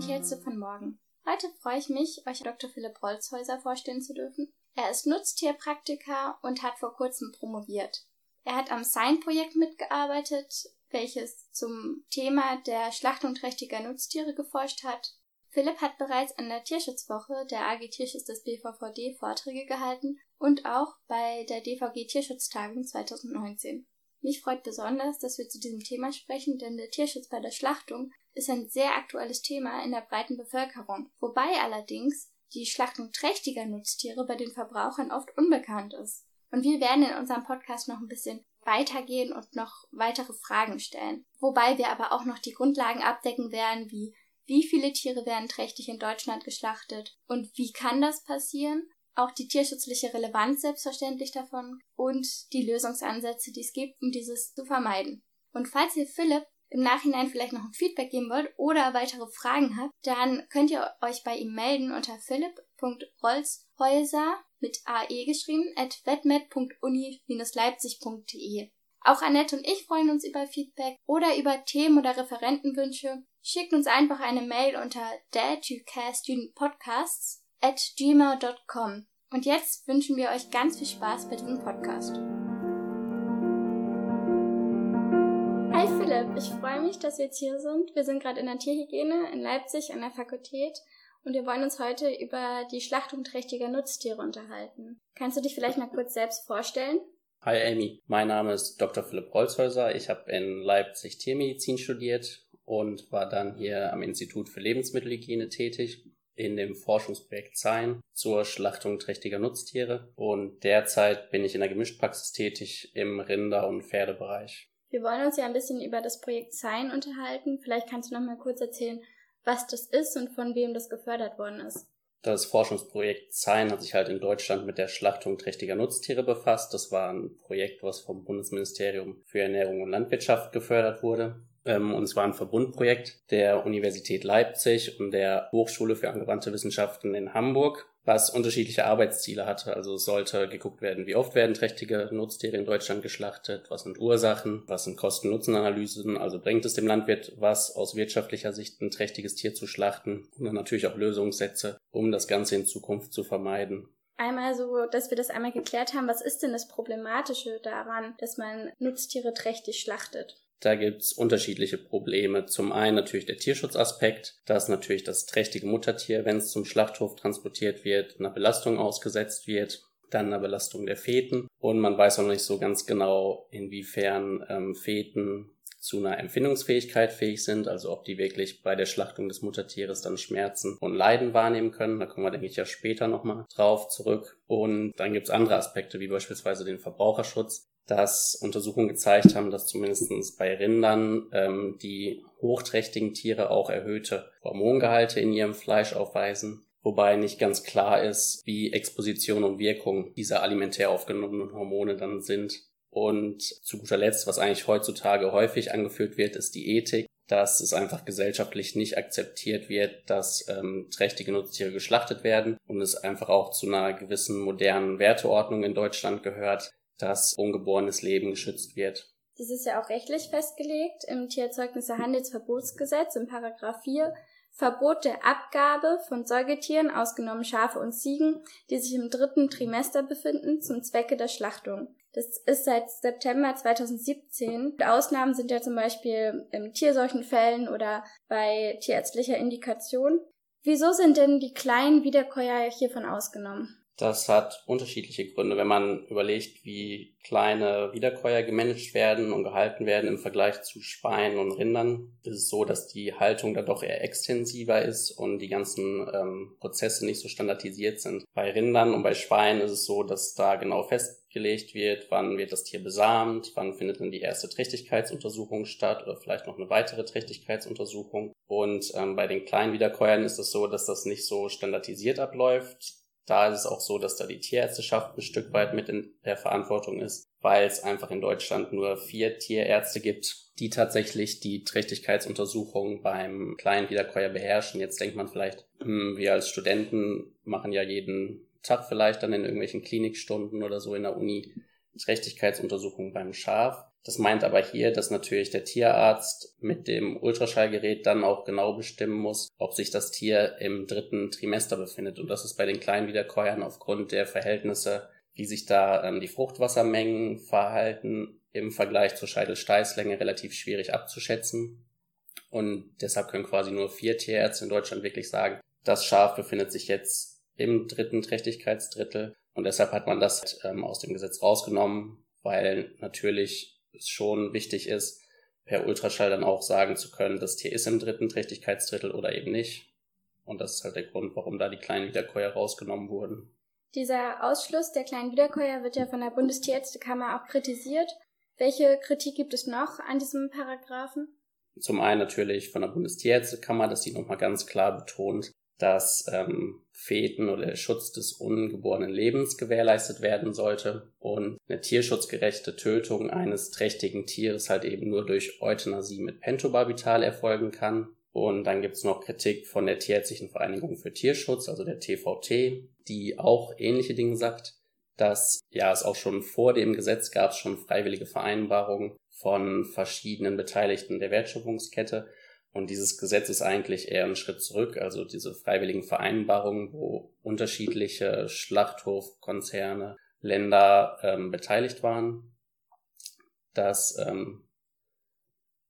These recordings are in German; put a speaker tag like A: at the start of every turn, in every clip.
A: Tierärzte von morgen. Heute freue ich mich, euch Dr. Philipp Rolzhäuser vorstellen zu dürfen. Er ist Nutztierpraktiker und hat vor kurzem promoviert. Er hat am SIGN-Projekt mitgearbeitet, welches zum Thema der Schlachtung trächtiger Nutztiere geforscht hat. Philipp hat bereits an der Tierschutzwoche der AG Tierschutz des BVVD Vorträge gehalten und auch bei der DVG Tierschutztagung 2019. Mich freut besonders, dass wir zu diesem Thema sprechen, denn der Tierschutz bei der Schlachtung ist ein sehr aktuelles Thema in der breiten Bevölkerung, wobei allerdings die Schlachtung trächtiger Nutztiere bei den Verbrauchern oft unbekannt ist. Und wir werden in unserem Podcast noch ein bisschen weitergehen und noch weitere Fragen stellen. Wobei wir aber auch noch die Grundlagen abdecken werden, wie wie viele Tiere werden trächtig in Deutschland geschlachtet und wie kann das passieren auch die tierschutzliche Relevanz selbstverständlich davon und die Lösungsansätze, die es gibt, um dieses zu vermeiden. Und falls ihr Philipp im Nachhinein vielleicht noch ein Feedback geben wollt oder weitere Fragen habt, dann könnt ihr euch bei ihm melden unter philipp.rolzhäuser mit ae geschrieben at wetmed.uni-leipzig.de. Auch Annette und ich freuen uns über Feedback oder über Themen oder Referentenwünsche. Schickt uns einfach eine Mail unter dadukaststudentpodcasts at gmail.com. Und jetzt wünschen wir euch ganz viel Spaß bei diesem Podcast. Hi Philipp, ich freue mich, dass wir jetzt hier sind. Wir sind gerade in der Tierhygiene in Leipzig an der Fakultät und wir wollen uns heute über die Schlachtung trächtiger Nutztiere unterhalten. Kannst du dich vielleicht mal kurz selbst vorstellen?
B: Hi Amy, mein Name ist Dr. Philipp Holzhäuser. Ich habe in Leipzig Tiermedizin studiert und war dann hier am Institut für Lebensmittelhygiene tätig in dem Forschungsprojekt Sein zur Schlachtung trächtiger Nutztiere und derzeit bin ich in der Gemischtpraxis tätig im Rinder- und Pferdebereich.
A: Wir wollen uns ja ein bisschen über das Projekt Sein unterhalten. Vielleicht kannst du noch mal kurz erzählen, was das ist und von wem das gefördert worden ist.
B: Das Forschungsprojekt Sein hat sich halt in Deutschland mit der Schlachtung trächtiger Nutztiere befasst. Das war ein Projekt, was vom Bundesministerium für Ernährung und Landwirtschaft gefördert wurde. Ähm, und zwar ein Verbundprojekt der Universität Leipzig und der Hochschule für angewandte Wissenschaften in Hamburg, was unterschiedliche Arbeitsziele hatte. Also es sollte geguckt werden, wie oft werden trächtige Nutztiere in Deutschland geschlachtet, was sind Ursachen, was sind Kosten-Nutzen-Analysen, also bringt es dem Landwirt was aus wirtschaftlicher Sicht ein trächtiges Tier zu schlachten und dann natürlich auch Lösungssätze, um das Ganze in Zukunft zu vermeiden
A: einmal so, dass wir das einmal geklärt haben, was ist denn das Problematische daran, dass man Nutztiere trächtig schlachtet?
B: Da gibt's unterschiedliche Probleme. Zum einen natürlich der Tierschutzaspekt, dass natürlich das trächtige Muttertier, wenn es zum Schlachthof transportiert wird, einer Belastung ausgesetzt wird, dann einer Belastung der Feten. Und man weiß auch noch nicht so ganz genau, inwiefern ähm, Feten zu einer Empfindungsfähigkeit fähig sind, also ob die wirklich bei der Schlachtung des Muttertieres dann Schmerzen und Leiden wahrnehmen können. Da kommen wir, denke ich, ja später nochmal drauf zurück. Und dann gibt's andere Aspekte, wie beispielsweise den Verbraucherschutz dass Untersuchungen gezeigt haben, dass zumindest bei Rindern ähm, die hochträchtigen Tiere auch erhöhte Hormongehalte in ihrem Fleisch aufweisen, wobei nicht ganz klar ist, wie Exposition und Wirkung dieser alimentär aufgenommenen Hormone dann sind. Und zu guter Letzt, was eigentlich heutzutage häufig angeführt wird, ist die Ethik, dass es einfach gesellschaftlich nicht akzeptiert wird, dass ähm, trächtige Nutztiere geschlachtet werden und es einfach auch zu einer gewissen modernen Werteordnung in Deutschland gehört, dass ungeborenes Leben geschützt wird.
A: Dies ist ja auch rechtlich festgelegt im Tiererzeugnisse-Handelsverbotsgesetz im Paragraph 4 Verbot der Abgabe von Säugetieren, ausgenommen Schafe und Ziegen, die sich im dritten Trimester befinden, zum Zwecke der Schlachtung. Das ist seit September 2017. Ausnahmen sind ja zum Beispiel im Tierseuchenfällen oder bei tierärztlicher Indikation. Wieso sind denn die kleinen Wiederkäuer hiervon ausgenommen?
B: Das hat unterschiedliche Gründe. Wenn man überlegt, wie kleine Wiederkäuer gemanagt werden und gehalten werden im Vergleich zu Schweinen und Rindern, ist es so, dass die Haltung da doch eher extensiver ist und die ganzen ähm, Prozesse nicht so standardisiert sind. Bei Rindern und bei Schweinen ist es so, dass da genau festgelegt wird, wann wird das Tier besamt, wann findet dann die erste Trächtigkeitsuntersuchung statt oder vielleicht noch eine weitere Trächtigkeitsuntersuchung. Und ähm, bei den kleinen Wiederkäuern ist es so, dass das nicht so standardisiert abläuft da ist es auch so, dass da die Tierärzteschaft ein Stück weit mit in der Verantwortung ist, weil es einfach in Deutschland nur vier Tierärzte gibt, die tatsächlich die Trächtigkeitsuntersuchung beim kleinen Wiederkäuer beherrschen. Jetzt denkt man vielleicht, hm, wir als Studenten machen ja jeden Tag vielleicht dann in irgendwelchen Klinikstunden oder so in der Uni Trächtigkeitsuntersuchung beim Schaf. Das meint aber hier, dass natürlich der Tierarzt mit dem Ultraschallgerät dann auch genau bestimmen muss, ob sich das Tier im dritten Trimester befindet. Und das ist bei den kleinen Wiederkäuern aufgrund der Verhältnisse, wie sich da ähm, die Fruchtwassermengen verhalten, im Vergleich zur Scheidelsteißlänge relativ schwierig abzuschätzen. Und deshalb können quasi nur vier Tierärzte in Deutschland wirklich sagen, das Schaf befindet sich jetzt im dritten Trächtigkeitsdrittel. Und deshalb hat man das ähm, aus dem Gesetz rausgenommen, weil natürlich es schon wichtig ist, per Ultraschall dann auch sagen zu können, das Tier ist im dritten Trächtigkeitsdrittel oder eben nicht. Und das ist halt der Grund, warum da die kleinen Wiederkäuer rausgenommen wurden.
A: Dieser Ausschluss der kleinen Wiederkäuer wird ja von der Bundestierärztekammer auch kritisiert. Welche Kritik gibt es noch an diesem Paragraphen?
B: Zum einen natürlich von der Bundestierärztekammer, dass die nochmal ganz klar betont, dass ähm, Feten oder der Schutz des ungeborenen Lebens gewährleistet werden sollte und eine tierschutzgerechte Tötung eines trächtigen Tieres halt eben nur durch Euthanasie mit Pentobarbital erfolgen kann. Und dann gibt's noch Kritik von der Tierärztlichen Vereinigung für Tierschutz, also der TVT, die auch ähnliche Dinge sagt, dass ja es auch schon vor dem Gesetz gab es schon freiwillige Vereinbarungen von verschiedenen Beteiligten der Wertschöpfungskette und dieses Gesetz ist eigentlich eher ein Schritt zurück, also diese freiwilligen Vereinbarungen, wo unterschiedliche Schlachthofkonzerne, Länder ähm, beteiligt waren, dass ähm,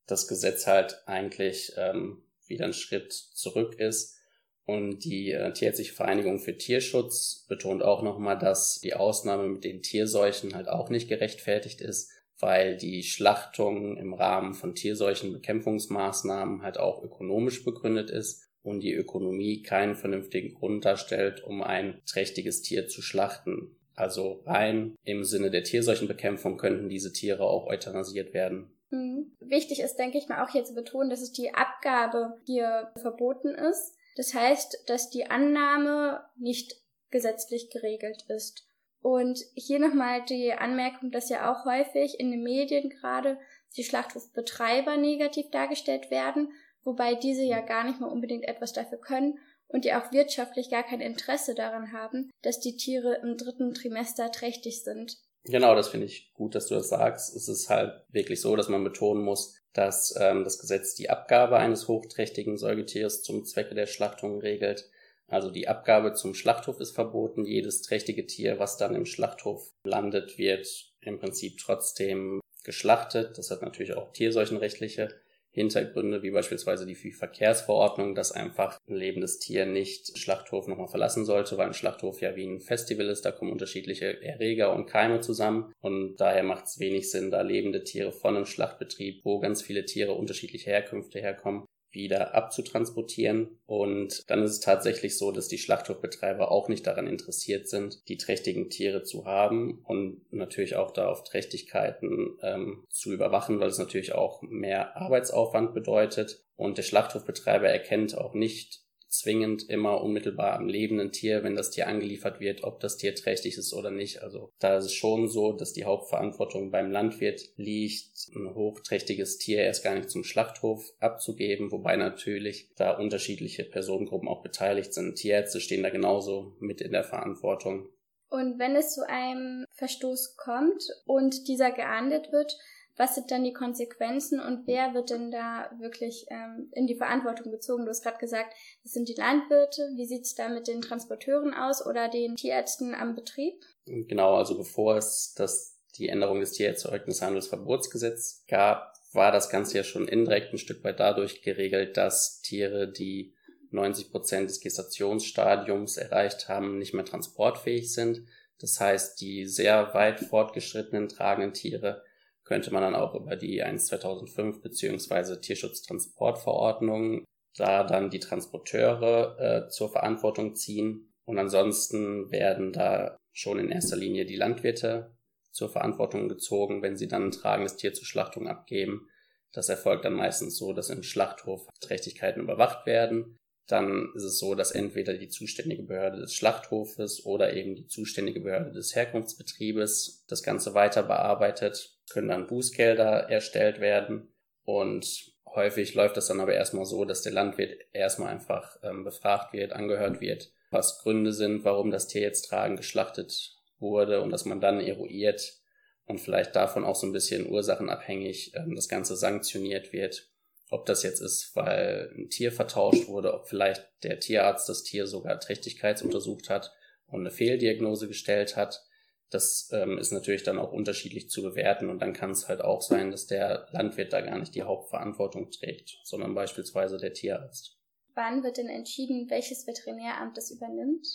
B: das Gesetz halt eigentlich ähm, wieder ein Schritt zurück ist. Und die äh, Tierärztliche Vereinigung für Tierschutz betont auch nochmal, dass die Ausnahme mit den Tierseuchen halt auch nicht gerechtfertigt ist, weil die Schlachtung im Rahmen von Tierseuchenbekämpfungsmaßnahmen halt auch ökonomisch begründet ist und die Ökonomie keinen vernünftigen Grund darstellt, um ein trächtiges Tier zu schlachten. Also rein im Sinne der Tierseuchenbekämpfung könnten diese Tiere auch euthanasiert werden.
A: Mhm. Wichtig ist, denke ich mal, auch hier zu betonen, dass es die Abgabe hier verboten ist. Das heißt, dass die Annahme nicht gesetzlich geregelt ist. Und hier nochmal die Anmerkung, dass ja auch häufig in den Medien gerade die Schlachthofbetreiber negativ dargestellt werden, wobei diese ja gar nicht mal unbedingt etwas dafür können und die auch wirtschaftlich gar kein Interesse daran haben, dass die Tiere im dritten Trimester trächtig sind.
B: Genau, das finde ich gut, dass du das sagst. Es ist halt wirklich so, dass man betonen muss, dass ähm, das Gesetz die Abgabe eines hochträchtigen Säugetiers zum Zwecke der Schlachtung regelt. Also die Abgabe zum Schlachthof ist verboten. Jedes trächtige Tier, was dann im Schlachthof landet, wird im Prinzip trotzdem geschlachtet. Das hat natürlich auch tierseuchenrechtliche Hintergründe, wie beispielsweise die Verkehrsverordnung, dass einfach ein lebendes Tier nicht Schlachthof nochmal verlassen sollte, weil ein Schlachthof ja wie ein Festival ist, da kommen unterschiedliche Erreger und Keime zusammen und daher macht es wenig Sinn, da lebende Tiere von einem Schlachtbetrieb, wo ganz viele Tiere unterschiedliche Herkünfte herkommen, wieder abzutransportieren. Und dann ist es tatsächlich so, dass die Schlachthofbetreiber auch nicht daran interessiert sind, die trächtigen Tiere zu haben und natürlich auch da auf Trächtigkeiten ähm, zu überwachen, weil es natürlich auch mehr Arbeitsaufwand bedeutet. Und der Schlachthofbetreiber erkennt auch nicht zwingend immer unmittelbar am lebenden Tier, wenn das Tier angeliefert wird, ob das Tier trächtig ist oder nicht. Also da ist es schon so, dass die Hauptverantwortung beim Landwirt liegt, ein hochträchtiges Tier erst gar nicht zum Schlachthof abzugeben, wobei natürlich da unterschiedliche Personengruppen auch beteiligt sind. Tierärzte stehen da genauso mit in der Verantwortung.
A: Und wenn es zu einem Verstoß kommt und dieser geahndet wird, was sind dann die Konsequenzen und wer wird denn da wirklich ähm, in die Verantwortung gezogen? Du hast gerade gesagt, das sind die Landwirte. Wie sieht es da mit den Transporteuren aus oder den Tierärzten am Betrieb?
B: Genau, also bevor es das, die Änderung des Tiererzeugnishandelsverbotsgesetzes gab, war das Ganze ja schon indirekt ein Stück weit dadurch geregelt, dass Tiere, die 90 Prozent des Gestationsstadiums erreicht haben, nicht mehr transportfähig sind. Das heißt, die sehr weit fortgeschrittenen tragenden Tiere könnte man dann auch über die 1 2005 beziehungsweise Tierschutztransportverordnung da dann die Transporteure äh, zur Verantwortung ziehen. Und ansonsten werden da schon in erster Linie die Landwirte zur Verantwortung gezogen, wenn sie dann ein tragendes Tier zur Schlachtung abgeben. Das erfolgt dann meistens so, dass im Schlachthof Trächtigkeiten überwacht werden dann ist es so, dass entweder die zuständige Behörde des Schlachthofes oder eben die zuständige Behörde des Herkunftsbetriebes das Ganze weiter bearbeitet, können dann Bußgelder erstellt werden und häufig läuft das dann aber erstmal so, dass der Landwirt erstmal einfach ähm, befragt wird, angehört wird, was Gründe sind, warum das Tier jetzt tragend geschlachtet wurde und dass man dann eruiert, und vielleicht davon auch so ein bisschen ursachenabhängig ähm, das Ganze sanktioniert wird. Ob das jetzt ist, weil ein Tier vertauscht wurde, ob vielleicht der Tierarzt das Tier sogar trächtigkeitsuntersucht hat und eine Fehldiagnose gestellt hat. Das ähm, ist natürlich dann auch unterschiedlich zu bewerten und dann kann es halt auch sein, dass der Landwirt da gar nicht die Hauptverantwortung trägt, sondern beispielsweise der Tierarzt.
A: Wann wird denn entschieden, welches Veterinäramt das übernimmt?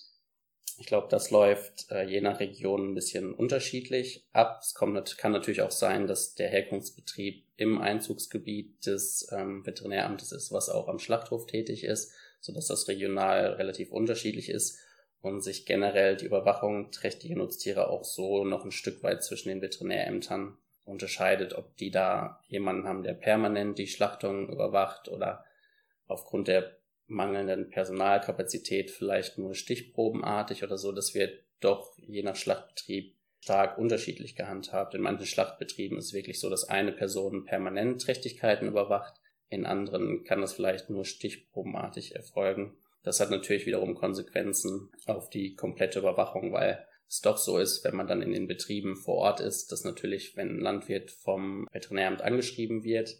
B: Ich glaube, das läuft äh, je nach Region ein bisschen unterschiedlich ab. Es kommt, kann natürlich auch sein, dass der Herkunftsbetrieb im Einzugsgebiet des ähm, Veterinäramtes ist, was auch am Schlachthof tätig ist, so dass das regional relativ unterschiedlich ist und sich generell die Überwachung trächtiger Nutztiere auch so noch ein Stück weit zwischen den Veterinärämtern unterscheidet, ob die da jemanden haben, der permanent die Schlachtung überwacht oder aufgrund der mangelnden Personalkapazität vielleicht nur stichprobenartig oder so. Das wird doch je nach Schlachtbetrieb stark unterschiedlich gehandhabt. In manchen Schlachtbetrieben ist es wirklich so, dass eine Person permanent Trächtigkeiten überwacht. In anderen kann das vielleicht nur stichprobenartig erfolgen. Das hat natürlich wiederum Konsequenzen auf die komplette Überwachung, weil es doch so ist, wenn man dann in den Betrieben vor Ort ist, dass natürlich, wenn ein Landwirt vom Veterinäramt angeschrieben wird,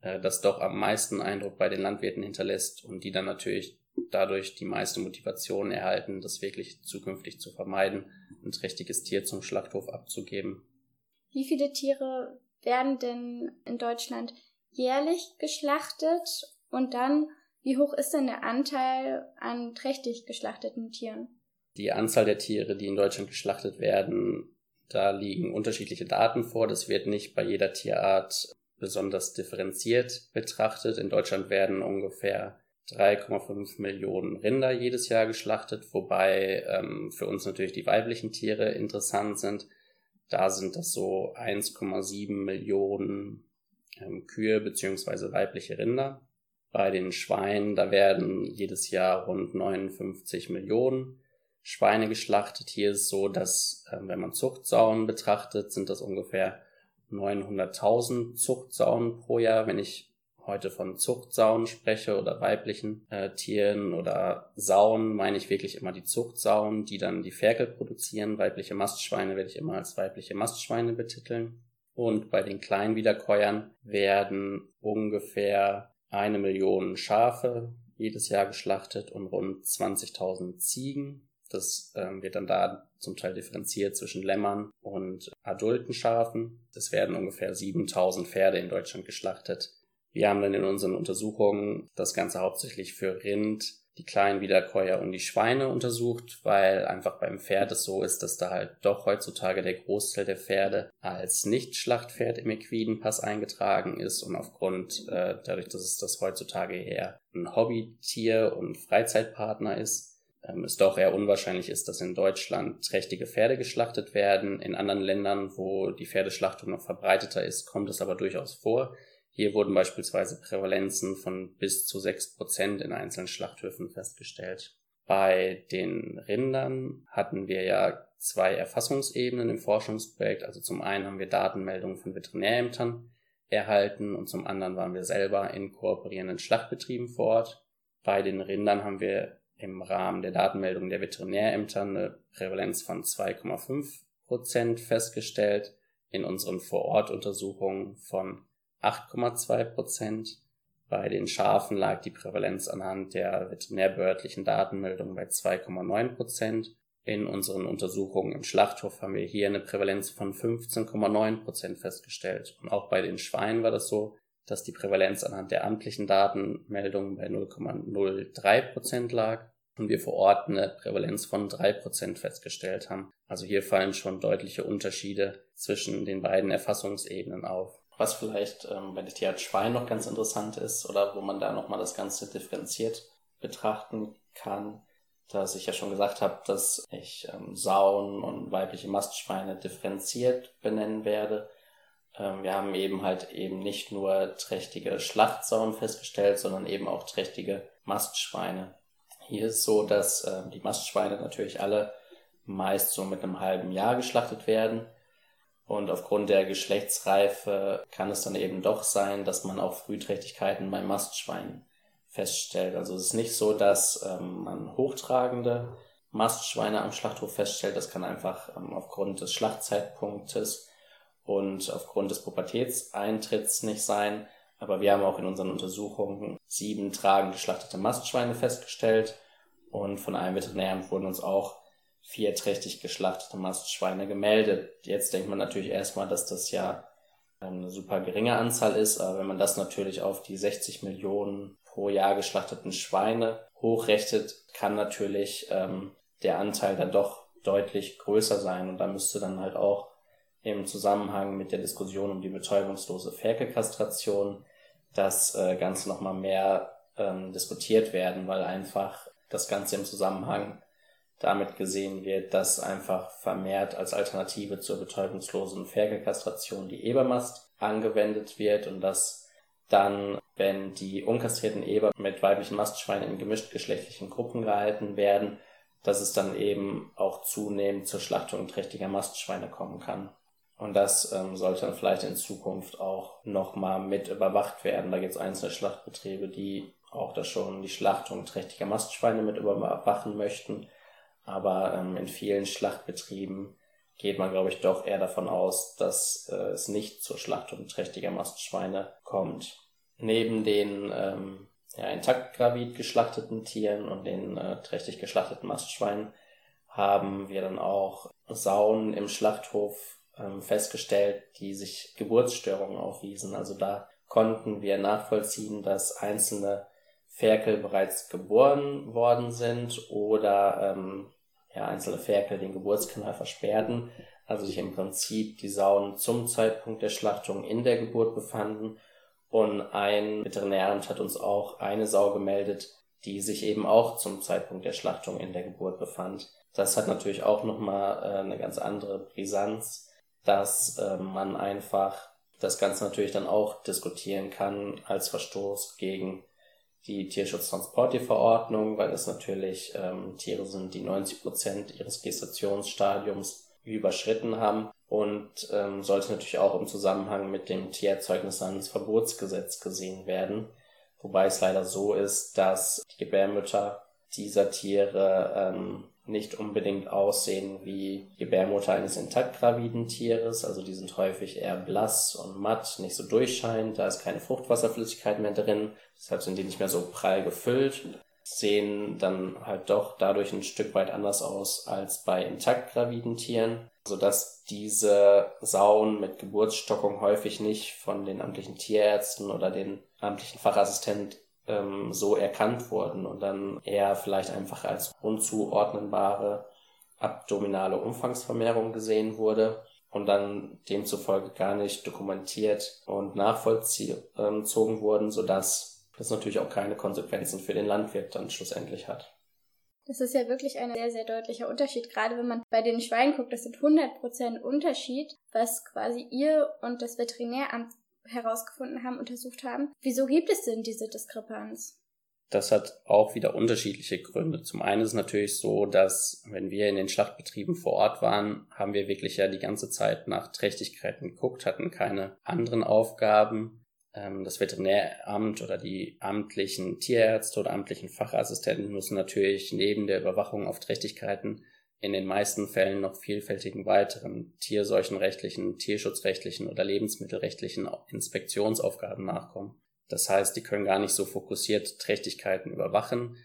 B: äh, das doch am meisten Eindruck bei den Landwirten hinterlässt und die dann natürlich dadurch die meiste Motivation erhalten, das wirklich zukünftig zu vermeiden, ein trächtiges Tier zum Schlachthof abzugeben.
A: Wie viele Tiere werden denn in Deutschland jährlich geschlachtet und dann wie hoch ist denn der Anteil an trächtig geschlachteten Tieren?
B: Die Anzahl der Tiere, die in Deutschland geschlachtet werden, da liegen unterschiedliche Daten vor. Das wird nicht bei jeder Tierart besonders differenziert betrachtet. In Deutschland werden ungefähr 3,5 Millionen Rinder jedes Jahr geschlachtet, wobei ähm, für uns natürlich die weiblichen Tiere interessant sind. Da sind das so 1,7 Millionen ähm, Kühe beziehungsweise weibliche Rinder. Bei den Schweinen, da werden jedes Jahr rund 59 Millionen Schweine geschlachtet. Hier ist es so, dass, äh, wenn man Zuchtsauen betrachtet, sind das ungefähr 900.000 Zuchtsauen pro Jahr. Wenn ich heute von Zuchtsauen spreche oder weiblichen äh, Tieren oder Sauen, meine ich wirklich immer die Zuchtsauen, die dann die Ferkel produzieren. Weibliche Mastschweine werde ich immer als weibliche Mastschweine betiteln. Und bei den kleinen Wiederkäuern werden ungefähr eine Million Schafe jedes Jahr geschlachtet und rund 20.000 Ziegen. Das ähm, wird dann da zum Teil differenziert zwischen Lämmern und adulten Schafen. Es werden ungefähr 7000 Pferde in Deutschland geschlachtet. Wir haben dann in unseren Untersuchungen das Ganze hauptsächlich für Rind, die kleinen Wiederkäuer und die Schweine untersucht, weil einfach beim Pferd es so ist, dass da halt doch heutzutage der Großteil der Pferde als Nicht-Schlachtpferd im Equidenpass eingetragen ist und aufgrund, äh, dadurch, dass es das heutzutage eher ein Hobbytier und Freizeitpartner ist, ähm, es doch eher unwahrscheinlich ist, dass in Deutschland trächtige Pferde geschlachtet werden. In anderen Ländern, wo die Pferdeschlachtung noch verbreiteter ist, kommt es aber durchaus vor. Hier wurden beispielsweise Prävalenzen von bis zu sechs Prozent in einzelnen Schlachthöfen festgestellt. Bei den Rindern hatten wir ja zwei Erfassungsebenen im Forschungsprojekt. Also zum einen haben wir Datenmeldungen von Veterinärämtern erhalten und zum anderen waren wir selber in kooperierenden Schlachtbetrieben vor Ort. Bei den Rindern haben wir im Rahmen der Datenmeldung der Veterinärämter eine Prävalenz von 2,5 Prozent festgestellt, in unseren Vorortuntersuchungen von 8,2 Prozent. Bei den Schafen lag die Prävalenz anhand der veterinärbehördlichen Datenmeldung bei 2,9 Prozent. In unseren Untersuchungen im Schlachthof haben wir hier eine Prävalenz von 15,9 Prozent festgestellt. Und auch bei den Schweinen war das so, dass die Prävalenz anhand der amtlichen Datenmeldung bei 0,03 Prozent lag und wir vor Ort eine Prävalenz von 3 Prozent festgestellt haben. Also hier fallen schon deutliche Unterschiede zwischen den beiden Erfassungsebenen auf. Was vielleicht ähm, bei der Tierart Schwein noch ganz interessant ist oder wo man da nochmal das Ganze differenziert betrachten kann, dass ich ja schon gesagt habe, dass ich ähm, Sauen und weibliche Mastschweine differenziert benennen werde. Ähm, wir haben eben halt eben nicht nur trächtige Schlachtsauen festgestellt, sondern eben auch trächtige Mastschweine. Hier ist so, dass äh, die Mastschweine natürlich alle meist so mit einem halben Jahr geschlachtet werden. Und aufgrund der Geschlechtsreife kann es dann eben doch sein, dass man auch Frühträchtigkeiten bei Mastschweinen feststellt. Also es ist nicht so, dass ähm, man hochtragende Mastschweine am Schlachthof feststellt. Das kann einfach ähm, aufgrund des Schlachtzeitpunktes und aufgrund des Pubertätseintritts nicht sein. Aber wir haben auch in unseren Untersuchungen sieben tragend geschlachtete Mastschweine festgestellt und von einem Veterinäramt wurden uns auch vier trächtig geschlachtete Mastschweine gemeldet. Jetzt denkt man natürlich erstmal, dass das ja eine super geringe Anzahl ist, aber wenn man das natürlich auf die 60 Millionen pro Jahr geschlachteten Schweine hochrechnet, kann natürlich ähm, der Anteil dann doch deutlich größer sein und da müsste dann halt auch im Zusammenhang mit der Diskussion um die betäubungslose Ferkelkastration das äh, Ganze nochmal mehr ähm, diskutiert werden, weil einfach das Ganze im Zusammenhang damit gesehen wird, dass einfach vermehrt als Alternative zur betäubungslosen Ferkelkastration die Ebermast angewendet wird und dass dann, wenn die unkastrierten Eber mit weiblichen Mastschweinen in gemischtgeschlechtlichen Gruppen gehalten werden, dass es dann eben auch zunehmend zur Schlachtung trächtiger Mastschweine kommen kann. Und das ähm, sollte dann vielleicht in Zukunft auch nochmal mit überwacht werden. Da gibt es einzelne Schlachtbetriebe, die auch da schon die Schlachtung trächtiger Mastschweine mit überwachen möchten. Aber ähm, in vielen Schlachtbetrieben geht man, glaube ich, doch eher davon aus, dass äh, es nicht zur Schlachtung trächtiger Mastschweine kommt. Neben den ähm, ja, intakt gravid geschlachteten Tieren und den äh, trächtig geschlachteten Mastschweinen haben wir dann auch Sauen im Schlachthof ähm, festgestellt, die sich Geburtsstörungen aufwiesen. Also da konnten wir nachvollziehen, dass einzelne Ferkel bereits geboren worden sind oder ähm, ja, einzelne Ferkel den Geburtskanal versperrten, also sich im Prinzip die Sauen zum Zeitpunkt der Schlachtung in der Geburt befanden. Und ein Veterinäramt hat uns auch eine Sau gemeldet, die sich eben auch zum Zeitpunkt der Schlachtung in der Geburt befand. Das hat natürlich auch nochmal äh, eine ganz andere Brisanz, dass äh, man einfach das Ganze natürlich dann auch diskutieren kann als Verstoß gegen die Tierschutztransportierverordnung, weil es natürlich ähm, Tiere sind, die 90 Prozent ihres Gestationsstadiums überschritten haben und ähm, sollte natürlich auch im Zusammenhang mit dem Tiererzeugnishandelsverbotsgesetz gesehen werden. Wobei es leider so ist, dass die Gebärmütter dieser Tiere ähm, nicht unbedingt aussehen wie Gebärmutter eines intakt graviden Tieres. Also die sind häufig eher blass und matt, nicht so durchscheinend. Da ist keine Fruchtwasserflüssigkeit mehr drin. Deshalb sind die nicht mehr so prall gefüllt. Sehen dann halt doch dadurch ein Stück weit anders aus als bei intakt graviden Tieren, sodass diese Sauen mit Geburtsstockung häufig nicht von den amtlichen Tierärzten oder den amtlichen Fachassistenten ähm, so erkannt wurden und dann eher vielleicht einfach als unzuordnenbare abdominale Umfangsvermehrung gesehen wurde und dann demzufolge gar nicht dokumentiert und nachvollzogen wurden, sodass das natürlich auch keine Konsequenzen für den Landwirt dann schlussendlich hat.
A: Das ist ja wirklich ein sehr, sehr deutlicher Unterschied. Gerade wenn man bei den Schweinen guckt, das sind 100% Unterschied, was quasi ihr und das Veterinäramt herausgefunden haben, untersucht haben. Wieso gibt es denn diese Diskrepanz?
B: Das hat auch wieder unterschiedliche Gründe. Zum einen ist es natürlich so, dass wenn wir in den Schlachtbetrieben vor Ort waren, haben wir wirklich ja die ganze Zeit nach Trächtigkeiten geguckt, hatten keine anderen Aufgaben. Ähm, das Veterinäramt oder die amtlichen Tierärzte oder amtlichen Fachassistenten müssen natürlich neben der Überwachung auf Trächtigkeiten in den meisten Fällen noch vielfältigen weiteren tierseuchenrechtlichen, tierschutzrechtlichen oder lebensmittelrechtlichen Inspektionsaufgaben nachkommen. Das heißt, die können gar nicht so fokussiert Trächtigkeiten überwachen.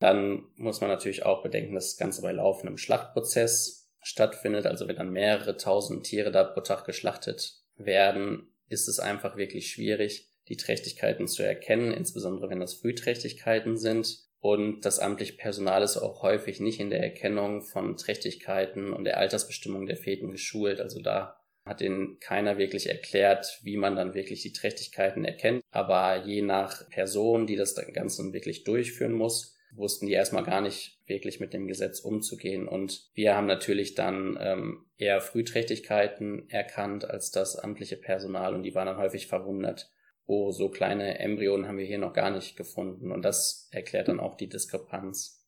B: Dann muss man natürlich auch bedenken, dass das Ganze bei laufendem Schlachtprozess stattfindet. Also wenn dann mehrere tausend Tiere da pro Tag geschlachtet werden, ist es einfach wirklich schwierig, die Trächtigkeiten zu erkennen, insbesondere wenn das Frühträchtigkeiten sind. Und das amtliche Personal ist auch häufig nicht in der Erkennung von Trächtigkeiten und der Altersbestimmung der Feten geschult. Also da hat ihnen keiner wirklich erklärt, wie man dann wirklich die Trächtigkeiten erkennt. Aber je nach Person, die das Ganze wirklich durchführen muss, wussten die erstmal gar nicht wirklich mit dem Gesetz umzugehen. Und wir haben natürlich dann ähm, eher Frühträchtigkeiten erkannt als das amtliche Personal und die waren dann häufig verwundert, oh, so kleine Embryonen haben wir hier noch gar nicht gefunden. Und das erklärt dann auch die Diskrepanz.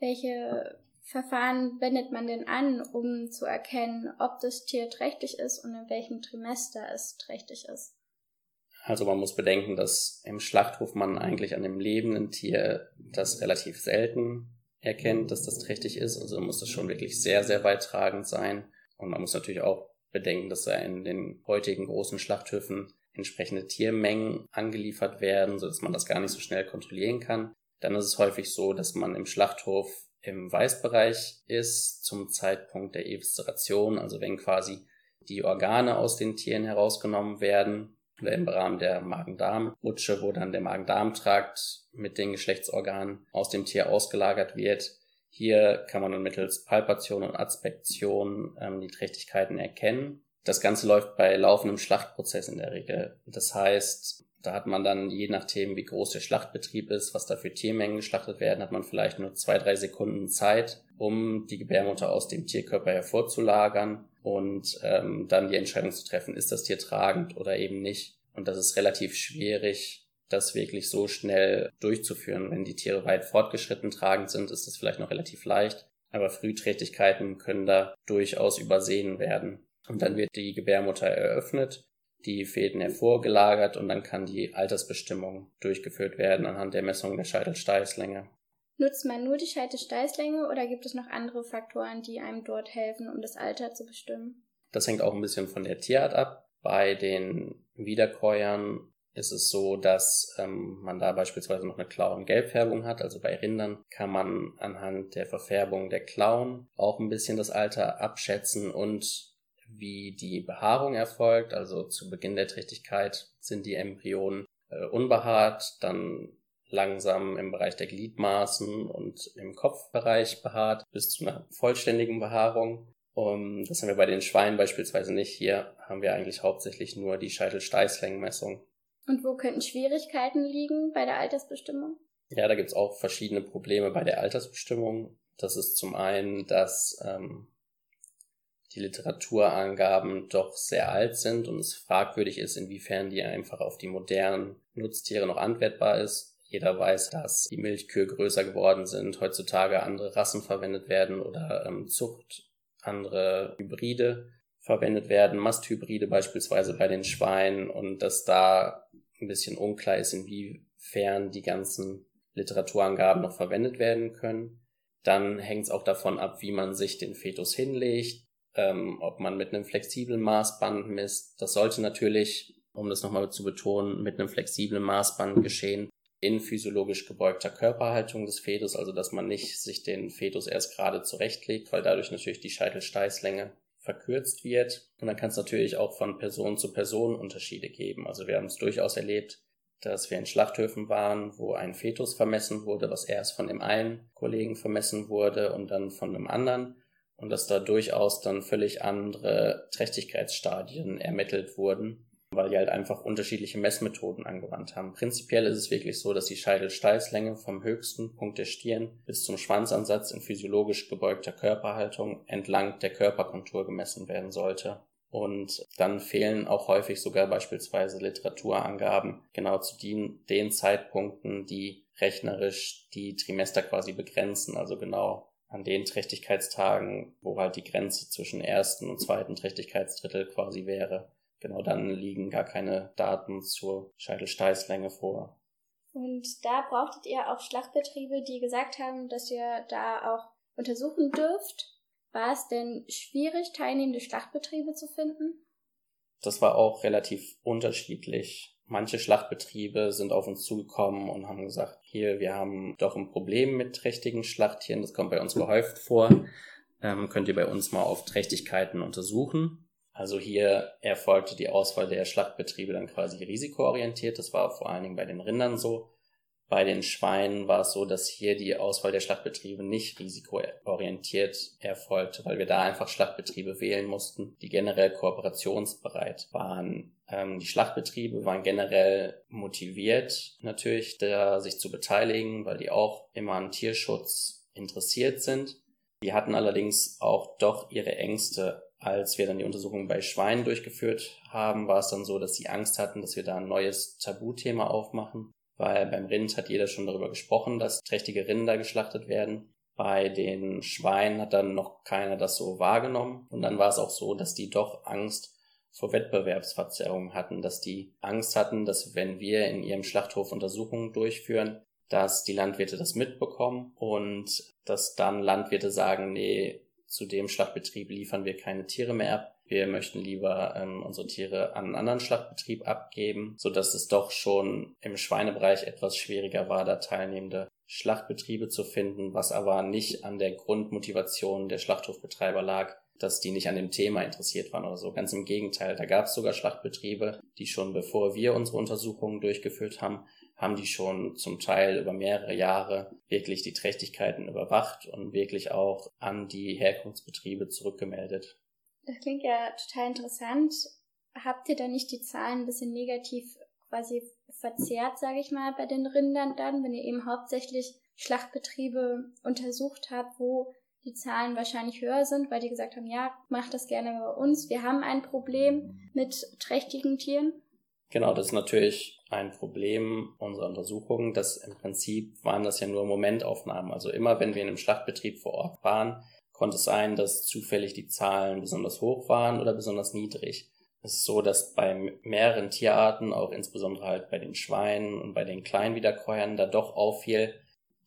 A: Welche Verfahren wendet man denn an, um zu erkennen, ob das Tier trächtig ist und in welchem Trimester es trächtig ist?
B: Also man muss bedenken, dass im Schlachthof man eigentlich an dem lebenden Tier das relativ selten erkennt, dass das trächtig ist. Also muss das schon wirklich sehr, sehr beitragend sein. Und man muss natürlich auch bedenken, dass da in den heutigen großen Schlachthöfen entsprechende Tiermengen angeliefert werden, sodass man das gar nicht so schnell kontrollieren kann. Dann ist es häufig so, dass man im Schlachthof im Weißbereich ist zum Zeitpunkt der Evisceration, also wenn quasi die Organe aus den Tieren herausgenommen werden oder im Rahmen der Magen-Darm-Rutsche, wo dann der Magen-Darm-Trakt mit den Geschlechtsorganen aus dem Tier ausgelagert wird. Hier kann man dann mittels Palpation und Aspektion ähm, die Trächtigkeiten erkennen. Das Ganze läuft bei laufendem Schlachtprozess in der Regel. Das heißt, da hat man dann, je nachdem, wie groß der Schlachtbetrieb ist, was da für Tiermengen geschlachtet werden, hat man vielleicht nur zwei, drei Sekunden Zeit, um die Gebärmutter aus dem Tierkörper hervorzulagern und ähm, dann die Entscheidung zu treffen, ist das Tier tragend oder eben nicht. Und das ist relativ schwierig, das wirklich so schnell durchzuführen. Wenn die Tiere weit fortgeschritten tragend sind, ist das vielleicht noch relativ leicht. Aber Frühträchtigkeiten können da durchaus übersehen werden. Und dann wird die Gebärmutter eröffnet, die Fäden hervorgelagert und dann kann die Altersbestimmung durchgeführt werden anhand der Messung der Scheitelsteißlänge.
A: Nutzt man nur die Scheitelsteißlänge oder gibt es noch andere Faktoren, die einem dort helfen, um das Alter zu bestimmen?
B: Das hängt auch ein bisschen von der Tierart ab. Bei den Wiederkäuern ist es so, dass ähm, man da beispielsweise noch eine Klau- und Gelbfärbung hat. Also bei Rindern kann man anhand der Verfärbung der Klauen auch ein bisschen das Alter abschätzen und wie die Behaarung erfolgt. Also zu Beginn der Trächtigkeit sind die Embryonen äh, unbehaart, dann langsam im Bereich der Gliedmaßen und im Kopfbereich behaart bis zu einer vollständigen Behaarung. Um, das haben wir bei den Schweinen beispielsweise nicht. Hier haben wir eigentlich hauptsächlich nur die Scheitel-Steißlängenmessung.
A: Und wo könnten Schwierigkeiten liegen bei der Altersbestimmung?
B: Ja, da gibt's auch verschiedene Probleme bei der Altersbestimmung. Das ist zum einen, dass ähm, die Literaturangaben doch sehr alt sind und es fragwürdig ist, inwiefern die einfach auf die modernen Nutztiere noch anwendbar ist. Jeder weiß, dass die Milchkühe größer geworden sind, heutzutage andere Rassen verwendet werden oder ähm, Zucht, andere Hybride verwendet werden, Masthybride beispielsweise bei den Schweinen und dass da ein bisschen unklar ist, inwiefern die ganzen Literaturangaben noch verwendet werden können. Dann hängt es auch davon ab, wie man sich den Fetus hinlegt, ähm, ob man mit einem flexiblen Maßband misst. Das sollte natürlich, um das nochmal zu betonen, mit einem flexiblen Maßband geschehen in physiologisch gebeugter Körperhaltung des Fetus, also dass man nicht sich den Fetus erst gerade zurechtlegt, weil dadurch natürlich die Scheitelsteißlänge verkürzt wird. Und dann kann es natürlich auch von Person zu Person Unterschiede geben. Also wir haben es durchaus erlebt, dass wir in Schlachthöfen waren, wo ein Fetus vermessen wurde, was erst von dem einen Kollegen vermessen wurde und dann von einem anderen und dass da durchaus dann völlig andere Trächtigkeitsstadien ermittelt wurden, weil die halt einfach unterschiedliche Messmethoden angewandt haben. Prinzipiell ist es wirklich so, dass die Scheitelsteißlänge vom höchsten Punkt der Stirn bis zum Schwanzansatz in physiologisch gebeugter Körperhaltung entlang der Körperkontur gemessen werden sollte. Und dann fehlen auch häufig sogar beispielsweise Literaturangaben genau zu den, den Zeitpunkten, die rechnerisch die Trimester quasi begrenzen, also genau an den Trächtigkeitstagen, wo halt die Grenze zwischen ersten und zweiten Trächtigkeitsdrittel quasi wäre. Genau dann liegen gar keine Daten zur Scheitelsteißlänge vor.
A: Und da brauchtet ihr auch Schlachtbetriebe, die gesagt haben, dass ihr da auch untersuchen dürft. War es denn schwierig, teilnehmende Schlachtbetriebe zu finden?
B: Das war auch relativ unterschiedlich. Manche Schlachtbetriebe sind auf uns zugekommen und haben gesagt, hier, wir haben doch ein Problem mit trächtigen Schlachttieren, das kommt bei uns gehäuft vor, ähm, könnt ihr bei uns mal auf Trächtigkeiten untersuchen. Also hier erfolgte die Auswahl der Schlachtbetriebe dann quasi risikoorientiert, das war vor allen Dingen bei den Rindern so. Bei den Schweinen war es so, dass hier die Auswahl der Schlachtbetriebe nicht risikoorientiert erfolgte, weil wir da einfach Schlachtbetriebe wählen mussten, die generell kooperationsbereit waren. Ähm, die Schlachtbetriebe waren generell motiviert, natürlich da sich zu beteiligen, weil die auch immer an Tierschutz interessiert sind. Die hatten allerdings auch doch ihre Ängste. Als wir dann die Untersuchung bei Schweinen durchgeführt haben, war es dann so, dass sie Angst hatten, dass wir da ein neues Tabuthema aufmachen weil beim Rind hat jeder schon darüber gesprochen, dass trächtige Rinder geschlachtet werden. Bei den Schweinen hat dann noch keiner das so wahrgenommen. Und dann war es auch so, dass die doch Angst vor Wettbewerbsverzerrungen hatten, dass die Angst hatten, dass wenn wir in ihrem Schlachthof Untersuchungen durchführen, dass die Landwirte das mitbekommen und dass dann Landwirte sagen, nee, zu dem Schlachtbetrieb liefern wir keine Tiere mehr ab, wir möchten lieber ähm, unsere Tiere an einen anderen Schlachtbetrieb abgeben, so dass es doch schon im Schweinebereich etwas schwieriger war, da teilnehmende Schlachtbetriebe zu finden, was aber nicht an der Grundmotivation der Schlachthofbetreiber lag, dass die nicht an dem Thema interessiert waren oder so. Ganz im Gegenteil, da gab es sogar Schlachtbetriebe, die schon bevor wir unsere Untersuchungen durchgeführt haben, haben die schon zum Teil über mehrere Jahre wirklich die Trächtigkeiten überwacht und wirklich auch an die Herkunftsbetriebe zurückgemeldet.
A: Das klingt ja total interessant. Habt ihr da nicht die Zahlen ein bisschen negativ quasi verzerrt, sage ich mal, bei den Rindern dann, wenn ihr eben hauptsächlich Schlachtbetriebe untersucht habt, wo die Zahlen wahrscheinlich höher sind, weil die gesagt haben, ja, macht das gerne bei uns. Wir haben ein Problem mit trächtigen Tieren.
B: Genau, das ist natürlich ein Problem unserer Untersuchungen, dass im Prinzip waren das ja nur Momentaufnahmen. Also immer, wenn wir in einem Schlachtbetrieb vor Ort waren, konnte es sein, dass zufällig die Zahlen besonders hoch waren oder besonders niedrig. Es ist so, dass bei mehreren Tierarten, auch insbesondere halt bei den Schweinen und bei den Kleinwiederkäuern, da doch auffiel,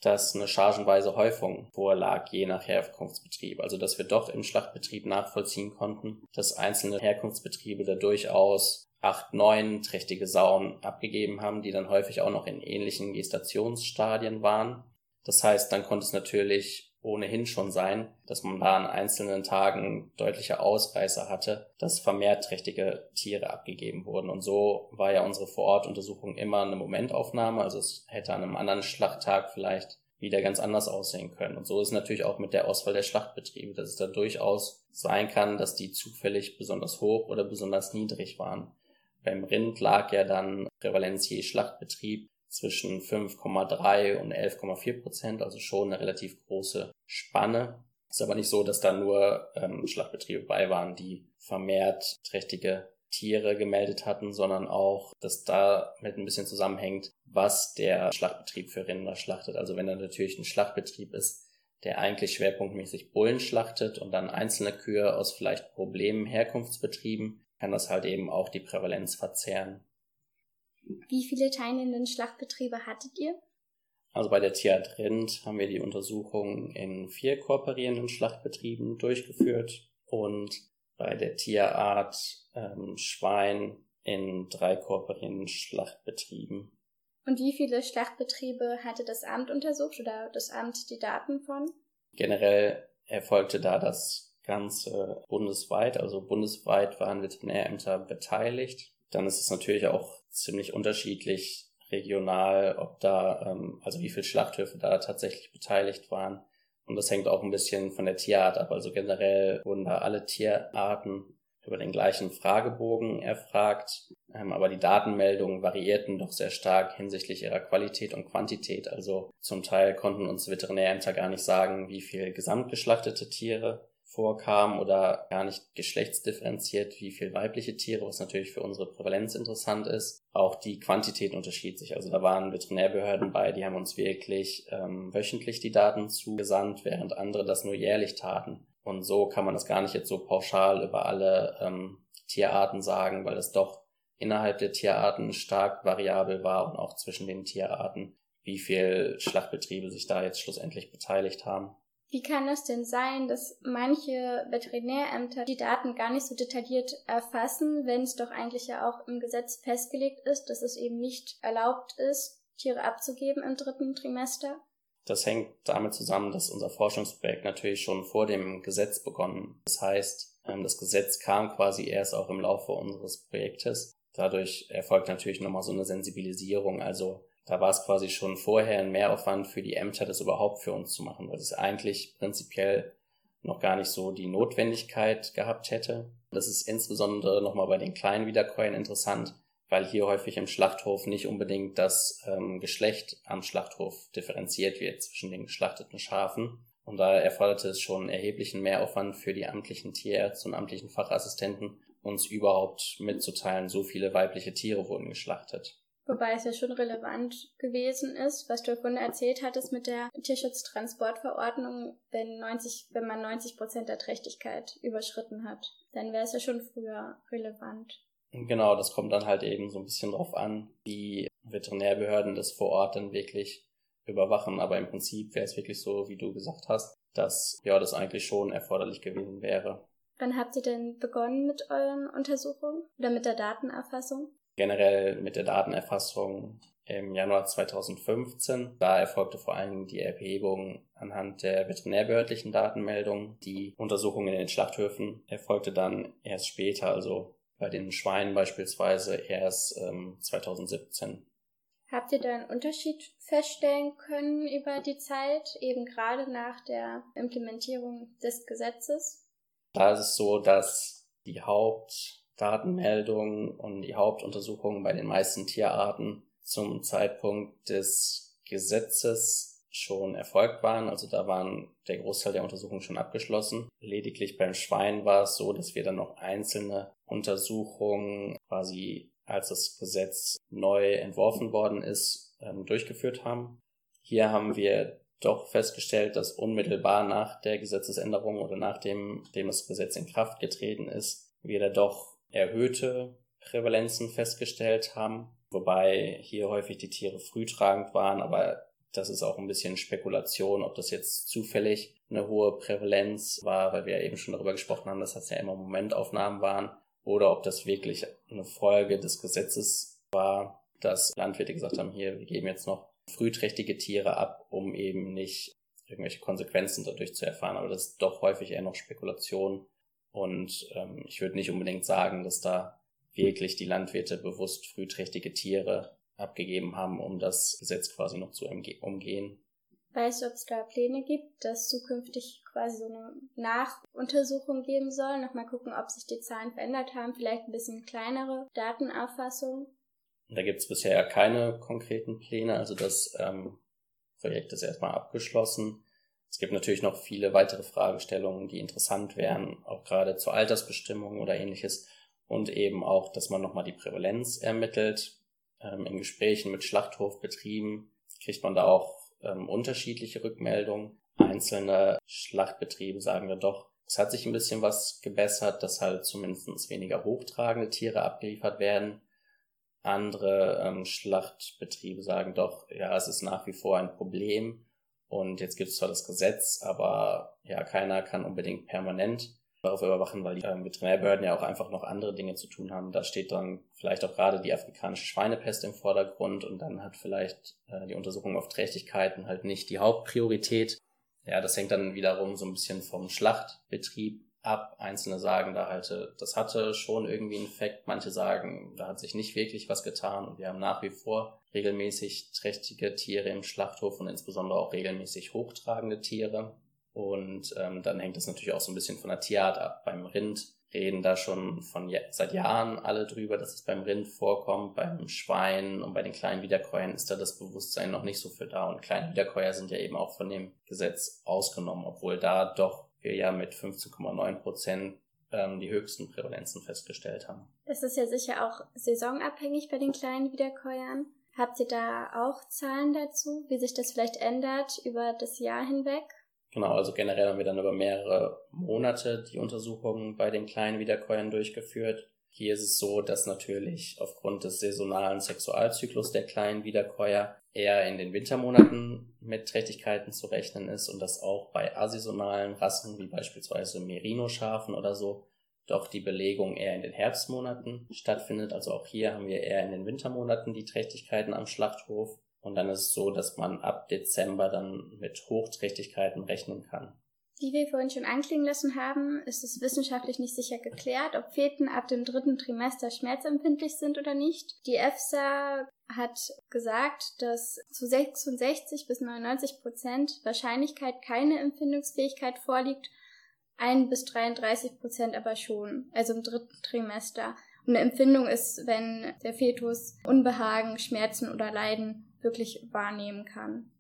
B: dass eine chargenweise Häufung vorlag, je nach Herkunftsbetrieb. Also dass wir doch im Schlachtbetrieb nachvollziehen konnten, dass einzelne Herkunftsbetriebe da durchaus acht, neun trächtige Sauen abgegeben haben, die dann häufig auch noch in ähnlichen Gestationsstadien waren. Das heißt, dann konnte es natürlich ohnehin schon sein, dass man da an einzelnen Tagen deutliche Ausreißer hatte, dass vermehrt trächtige Tiere abgegeben wurden. Und so war ja unsere Vorortuntersuchung immer eine Momentaufnahme. Also es hätte an einem anderen Schlachttag vielleicht wieder ganz anders aussehen können. Und so ist natürlich auch mit der Auswahl der Schlachtbetriebe, dass es da durchaus sein kann, dass die zufällig besonders hoch oder besonders niedrig waren. Beim Rind lag ja dann Prävalenz je Schlachtbetrieb zwischen 5,3 und 11,4 Prozent, also schon eine relativ große Spanne. Ist aber nicht so, dass da nur ähm, Schlachtbetriebe bei waren, die vermehrt trächtige Tiere gemeldet hatten, sondern auch, dass damit ein bisschen zusammenhängt, was der Schlachtbetrieb für Rinder schlachtet. Also wenn da natürlich ein Schlachtbetrieb ist, der eigentlich schwerpunktmäßig Bullen schlachtet und dann einzelne Kühe aus vielleicht Problemen Herkunftsbetrieben, kann das halt eben auch die Prävalenz verzehren.
A: Wie viele teilnehmenden Schlachtbetriebe hattet ihr?
B: Also bei der Tierart Rind haben wir die Untersuchung in vier kooperierenden Schlachtbetrieben durchgeführt und bei der Tierart ähm, Schwein in drei kooperierenden Schlachtbetrieben.
A: Und wie viele Schlachtbetriebe hatte das Amt untersucht oder das Amt die Daten von?
B: Generell erfolgte da das Ganze bundesweit. Also bundesweit waren Veterinärämter beteiligt. Dann ist es natürlich auch ziemlich unterschiedlich regional, ob da, ähm, also wie viele Schlachthöfe da tatsächlich beteiligt waren. Und das hängt auch ein bisschen von der Tierart ab. Also generell wurden da alle Tierarten über den gleichen Fragebogen erfragt. Ähm, aber die Datenmeldungen variierten doch sehr stark hinsichtlich ihrer Qualität und Quantität. Also zum Teil konnten uns Veterinärämter gar nicht sagen, wie viel gesamtgeschlachtete Tiere vorkam oder gar nicht geschlechtsdifferenziert, wie viel weibliche Tiere, was natürlich für unsere Prävalenz interessant ist. Auch die Quantität unterschied sich. Also da waren Veterinärbehörden bei, die haben uns wirklich ähm, wöchentlich die Daten zugesandt, während andere das nur jährlich taten. Und so kann man das gar nicht jetzt so pauschal über alle ähm, Tierarten sagen, weil es doch innerhalb der Tierarten stark variabel war und auch zwischen den Tierarten, wie viel Schlachtbetriebe sich da jetzt schlussendlich beteiligt haben.
A: Wie kann es denn sein, dass manche Veterinärämter die Daten gar nicht so detailliert erfassen, wenn es doch eigentlich ja auch im Gesetz festgelegt ist, dass es eben nicht erlaubt ist, Tiere abzugeben im dritten Trimester?
B: Das hängt damit zusammen, dass unser Forschungsprojekt natürlich schon vor dem Gesetz begonnen. Das heißt, ähm, das Gesetz kam quasi erst auch im Laufe unseres Projektes. Dadurch erfolgt natürlich nochmal so eine Sensibilisierung. Also da war es quasi schon vorher ein Mehraufwand für die Ämter, das überhaupt für uns zu machen, weil es eigentlich prinzipiell noch gar nicht so die Notwendigkeit gehabt hätte. Das ist insbesondere nochmal bei den kleinen Wiederkäuern interessant, weil hier häufig im Schlachthof nicht unbedingt das ähm, Geschlecht am Schlachthof differenziert wird zwischen den geschlachteten Schafen. Und da erforderte es schon erheblichen Mehraufwand für die amtlichen Tierärzte und amtlichen Fachassistenten, uns überhaupt mitzuteilen, so viele weibliche Tiere wurden geschlachtet.
A: Wobei es ja schon relevant gewesen ist, was du ja vorhin erzählt hattest mit der Tierschutztransportverordnung, wenn 90, wenn man 90 Prozent der Trächtigkeit überschritten hat, dann wäre es ja schon früher relevant.
B: Genau, das kommt dann halt eben so ein bisschen drauf an, wie Veterinärbehörden das vor Ort dann wirklich überwachen. Aber im Prinzip wäre es wirklich so, wie du gesagt hast, dass ja das eigentlich schon erforderlich gewesen wäre.
A: Wann habt ihr denn begonnen mit euren Untersuchungen oder mit der Datenerfassung?
B: Generell mit der Datenerfassung im Januar 2015. Da erfolgte vor allem die Erhebung anhand der veterinärbehördlichen Datenmeldungen. Die Untersuchung in den Schlachthöfen erfolgte dann erst später, also bei den Schweinen beispielsweise erst ähm, 2017.
A: Habt ihr da einen Unterschied feststellen können über die Zeit, eben gerade nach der Implementierung des Gesetzes?
B: Da ist es so, dass die Hauptdatenmeldungen und die Hauptuntersuchungen bei den meisten Tierarten zum Zeitpunkt des Gesetzes schon erfolgt waren. Also da waren der Großteil der Untersuchungen schon abgeschlossen. Lediglich beim Schwein war es so, dass wir dann noch einzelne Untersuchungen quasi als das Gesetz neu entworfen worden ist, ähm, durchgeführt haben. Hier haben wir doch festgestellt, dass unmittelbar nach der Gesetzesänderung oder nachdem dem das Gesetz in Kraft getreten ist, wir da doch erhöhte Prävalenzen festgestellt haben, wobei hier häufig die Tiere frühtragend waren, aber das ist auch ein bisschen Spekulation, ob das jetzt zufällig eine hohe Prävalenz war, weil wir eben schon darüber gesprochen haben, dass das ja immer Momentaufnahmen waren, oder ob das wirklich eine Folge des Gesetzes war, dass Landwirte gesagt haben, hier, wir geben jetzt noch frühträchtige Tiere ab, um eben nicht irgendwelche Konsequenzen dadurch zu erfahren. Aber das ist doch häufig eher noch Spekulation. Und ähm, ich würde nicht unbedingt sagen, dass da wirklich die Landwirte bewusst frühträchtige Tiere abgegeben haben, um das Gesetz quasi noch zu umgehen.
A: Weißt du, ob es da Pläne gibt, dass zukünftig quasi so eine Nachuntersuchung geben soll? Nochmal gucken, ob sich die Zahlen verändert haben, vielleicht ein bisschen kleinere Datenauffassung?
B: Da gibt es bisher keine konkreten Pläne, also das ähm, Projekt ist erstmal abgeschlossen. Es gibt natürlich noch viele weitere Fragestellungen, die interessant wären, auch gerade zur Altersbestimmung oder ähnliches. Und eben auch, dass man nochmal die Prävalenz ermittelt. Ähm, in Gesprächen mit Schlachthofbetrieben kriegt man da auch ähm, unterschiedliche Rückmeldungen. Einzelne Schlachtbetriebe sagen wir doch, es hat sich ein bisschen was gebessert, dass halt zumindest weniger hochtragende Tiere abgeliefert werden. Andere ähm, Schlachtbetriebe sagen doch, ja, es ist nach wie vor ein Problem. Und jetzt gibt es zwar das Gesetz, aber ja, keiner kann unbedingt permanent darauf überwachen, weil die ähm, Veterinärbehörden ja auch einfach noch andere Dinge zu tun haben. Da steht dann vielleicht auch gerade die afrikanische Schweinepest im Vordergrund und dann hat vielleicht äh, die Untersuchung auf Trächtigkeiten halt nicht die Hauptpriorität. Ja, das hängt dann wiederum so ein bisschen vom Schlachtbetrieb ab. Einzelne sagen da halt, äh, das hatte schon irgendwie einen Effekt. Manche sagen, da hat sich nicht wirklich was getan und wir haben nach wie vor regelmäßig trächtige Tiere im Schlachthof und insbesondere auch regelmäßig hochtragende Tiere. Und ähm, dann hängt es natürlich auch so ein bisschen von der Tierart ab. Beim Rind reden da schon von seit Jahren alle drüber, dass es beim Rind vorkommt. Beim Schwein und bei den kleinen Wiederkäuern ist da das Bewusstsein noch nicht so für da. Und kleine Wiederkäuer sind ja eben auch von dem Gesetz ausgenommen, obwohl da doch wir ja mit 15,9 Prozent ähm, die höchsten Prävalenzen festgestellt haben.
A: Das ist ja sicher auch saisonabhängig bei den kleinen Wiederkäuern. Habt ihr da auch Zahlen dazu, wie sich das vielleicht ändert über das Jahr hinweg?
B: Genau, also generell haben wir dann über mehrere Monate die Untersuchungen bei den kleinen Wiederkäuern durchgeführt. Hier ist es so, dass natürlich aufgrund des saisonalen Sexualzyklus der kleinen Wiederkäuer eher in den Wintermonaten mit Trächtigkeiten zu rechnen ist und dass auch bei asaisonalen Rassen wie beispielsweise Merino-Schafen oder so doch die Belegung eher in den Herbstmonaten stattfindet. Also auch hier haben wir eher in den Wintermonaten die Trächtigkeiten am Schlachthof. Und dann ist es so, dass man ab Dezember dann mit Hochträchtigkeiten rechnen kann.
A: Wie wir vorhin schon anklingen lassen haben, ist es wissenschaftlich nicht sicher geklärt, ob Feten ab dem dritten Trimester schmerzempfindlich sind oder nicht. Die EFSA hat gesagt, dass zu 66 bis 99 Prozent Wahrscheinlichkeit keine Empfindungsfähigkeit vorliegt, ein bis 33 Prozent aber schon, also im dritten Trimester. Und eine Empfindung ist, wenn der Fetus Unbehagen, Schmerzen oder Leiden wirklich wahrnehmen kann.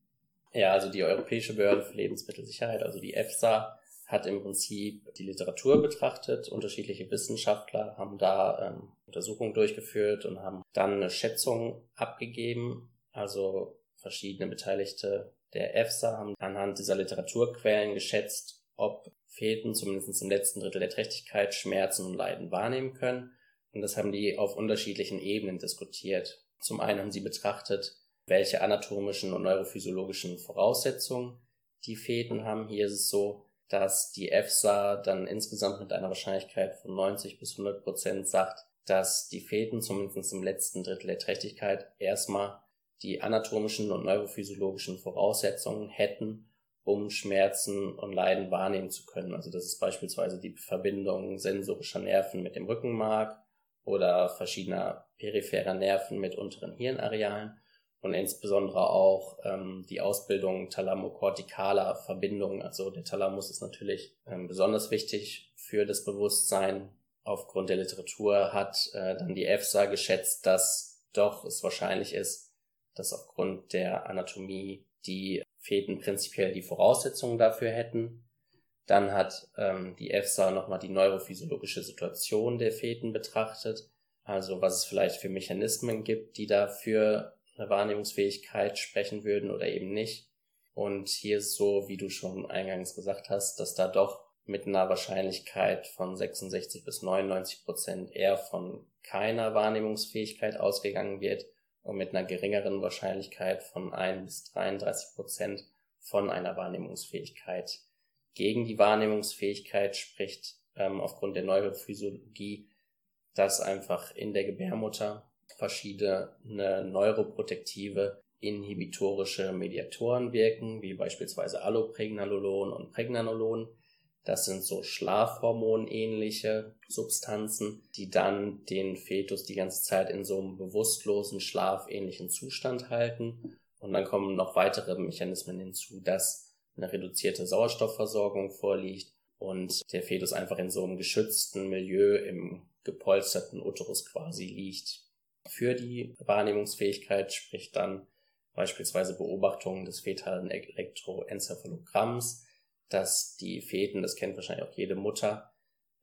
B: Ja, also die Europäische Behörde für Lebensmittelsicherheit, also die EFSA, hat im Prinzip die Literatur betrachtet. Unterschiedliche Wissenschaftler haben da ähm, Untersuchungen durchgeführt und haben dann eine Schätzung abgegeben. Also verschiedene Beteiligte der EFSA haben anhand dieser Literaturquellen geschätzt, ob Feten zumindest im letzten Drittel der Trächtigkeit Schmerzen und Leiden wahrnehmen können. Und das haben die auf unterschiedlichen Ebenen diskutiert. Zum einen haben sie betrachtet, welche anatomischen und neurophysiologischen Voraussetzungen die Feten haben. Hier ist es so, dass die EFSA dann insgesamt mit einer Wahrscheinlichkeit von 90 bis 100 Prozent sagt, dass die Feten zumindest im letzten Drittel der Trächtigkeit erstmal die anatomischen und neurophysiologischen Voraussetzungen hätten, um Schmerzen und Leiden wahrnehmen zu können. Also das ist beispielsweise die Verbindung sensorischer Nerven mit dem Rückenmark oder verschiedener peripherer Nerven mit unteren Hirnarealen und insbesondere auch ähm, die Ausbildung thalamokortikaler Verbindungen. Also der Thalamus ist natürlich ähm, besonders wichtig für das Bewusstsein. Aufgrund der Literatur hat äh, dann die EFSA geschätzt, dass doch es wahrscheinlich ist, dass aufgrund der Anatomie die Feten prinzipiell die Voraussetzungen dafür hätten. Dann hat ähm, die EFSA nochmal die neurophysiologische Situation der Feten betrachtet, also was es vielleicht für Mechanismen gibt, die dafür eine Wahrnehmungsfähigkeit sprechen würden oder eben nicht. Und hier ist so, wie du schon eingangs gesagt hast, dass da doch mit einer Wahrscheinlichkeit von 66 bis 99 Prozent eher von keiner Wahrnehmungsfähigkeit ausgegangen wird und mit einer geringeren Wahrscheinlichkeit von 1 bis 33 Prozent von einer Wahrnehmungsfähigkeit. Gegen die Wahrnehmungsfähigkeit spricht ähm, aufgrund der Neurophysiologie, dass einfach in der Gebärmutter verschiedene neuroprotektive inhibitorische Mediatoren wirken, wie beispielsweise Allopregnanolon und Pregnanolon. Das sind so Schlafhormonähnliche Substanzen, die dann den Fetus die ganze Zeit in so einem bewusstlosen, schlafähnlichen Zustand halten. Und dann kommen noch weitere Mechanismen hinzu, dass eine reduzierte Sauerstoffversorgung vorliegt und der Fetus einfach in so einem geschützten Milieu im gepolsterten Uterus quasi liegt. Für die Wahrnehmungsfähigkeit spricht dann beispielsweise Beobachtungen des fetalen Elektroenzephalogramms, dass die Feten, das kennt wahrscheinlich auch jede Mutter,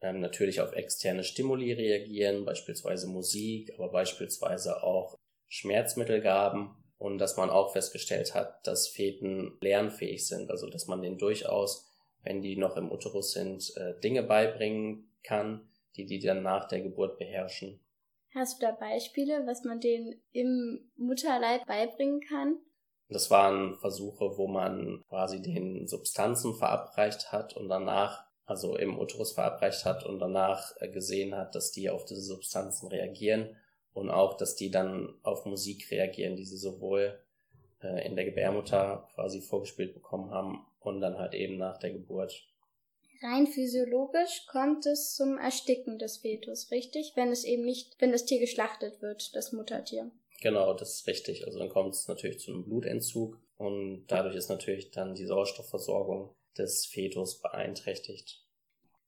B: ähm, natürlich auf externe Stimuli reagieren, beispielsweise Musik, aber beispielsweise auch Schmerzmittelgaben und dass man auch festgestellt hat, dass Feten lernfähig sind, also dass man denen durchaus, wenn die noch im Uterus sind, äh, Dinge beibringen kann, die die dann nach der Geburt beherrschen.
A: Hast du da Beispiele, was man denen im Mutterleib beibringen kann?
B: Das waren Versuche, wo man quasi den Substanzen verabreicht hat und danach, also im Uterus verabreicht hat und danach äh, gesehen hat, dass die auf diese Substanzen reagieren und auch, dass die dann auf Musik reagieren, die sie sowohl äh, in der Gebärmutter quasi vorgespielt bekommen haben und dann halt eben nach der Geburt.
A: Rein physiologisch kommt es zum Ersticken des Fetus, richtig? Wenn es eben nicht, wenn das Tier geschlachtet wird, das Muttertier.
B: Genau, das ist richtig. Also dann kommt es natürlich zu einem Blutentzug und dadurch ist natürlich dann die Sauerstoffversorgung des Fetus beeinträchtigt.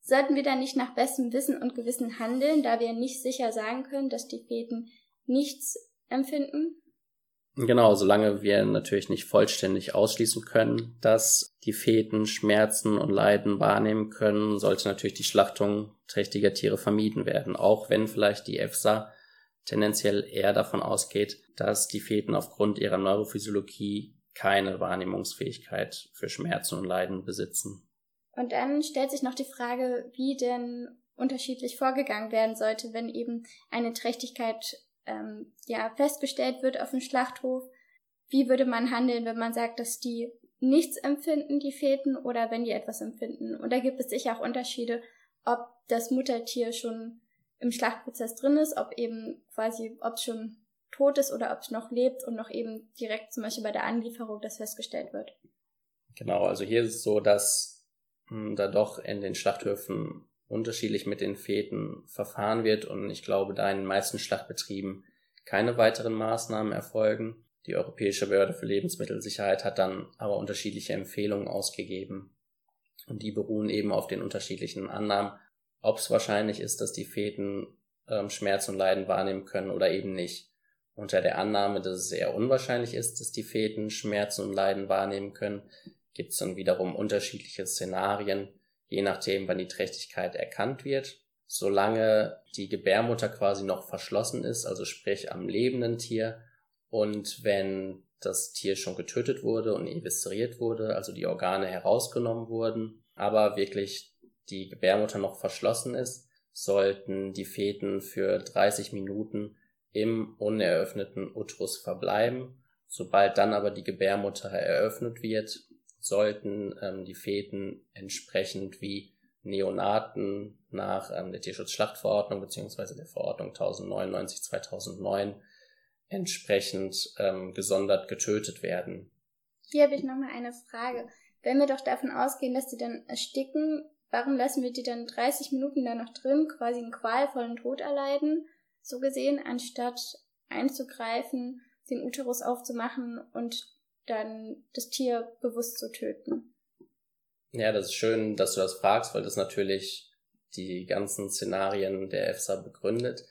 A: Sollten wir dann nicht nach bestem Wissen und Gewissen handeln, da wir nicht sicher sagen können, dass die Feten nichts empfinden?
B: Genau, solange wir natürlich nicht vollständig ausschließen können, dass die Feten Schmerzen und Leiden wahrnehmen können, sollte natürlich die Schlachtung trächtiger Tiere vermieden werden, auch wenn vielleicht die EFSA tendenziell eher davon ausgeht, dass die Feten aufgrund ihrer Neurophysiologie keine Wahrnehmungsfähigkeit für Schmerzen und Leiden besitzen.
A: Und dann stellt sich noch die Frage, wie denn unterschiedlich vorgegangen werden sollte, wenn eben eine Trächtigkeit ähm, ja festgestellt wird auf dem Schlachthof, wie würde man handeln, wenn man sagt, dass die nichts empfinden, die Feten, oder wenn die etwas empfinden? Und da gibt es sicher auch Unterschiede, ob das Muttertier schon im Schlachtprozess drin ist, ob eben quasi, ob es schon tot ist oder ob es noch lebt und noch eben direkt zum Beispiel bei der Anlieferung das festgestellt wird.
B: Genau, also hier ist es so, dass hm, da doch in den Schlachthöfen unterschiedlich mit den Feten verfahren wird und ich glaube, da in den meisten Schlachtbetrieben keine weiteren Maßnahmen erfolgen. Die Europäische Behörde für Lebensmittelsicherheit hat dann aber unterschiedliche Empfehlungen ausgegeben und die beruhen eben auf den unterschiedlichen Annahmen, ob es wahrscheinlich ist, dass die Feten ähm, Schmerz und Leiden wahrnehmen können oder eben nicht. Unter der Annahme, dass es sehr unwahrscheinlich ist, dass die Feten Schmerzen und Leiden wahrnehmen können, gibt es dann wiederum unterschiedliche Szenarien, je nachdem, wann die Trächtigkeit erkannt wird. Solange die Gebärmutter quasi noch verschlossen ist, also sprich am lebenden Tier, und wenn das Tier schon getötet wurde und evisceriert wurde, also die Organe herausgenommen wurden, aber wirklich die Gebärmutter noch verschlossen ist, sollten die Feten für 30 Minuten im uneröffneten Uterus verbleiben. Sobald dann aber die Gebärmutter eröffnet wird, sollten ähm, die Feten entsprechend wie Neonaten nach ähm, der Tierschutzschlachtverordnung beziehungsweise der Verordnung 1099-2009 entsprechend ähm, gesondert getötet werden.
A: Hier habe ich nochmal eine Frage. Wenn wir doch davon ausgehen, dass die dann ersticken, warum lassen wir die dann 30 Minuten da noch drin, quasi einen qualvollen Tod erleiden, so gesehen, anstatt einzugreifen, den Uterus aufzumachen und dann das Tier bewusst zu töten?
B: Ja, das ist schön, dass du das fragst, weil das natürlich die ganzen Szenarien der EFSA begründet.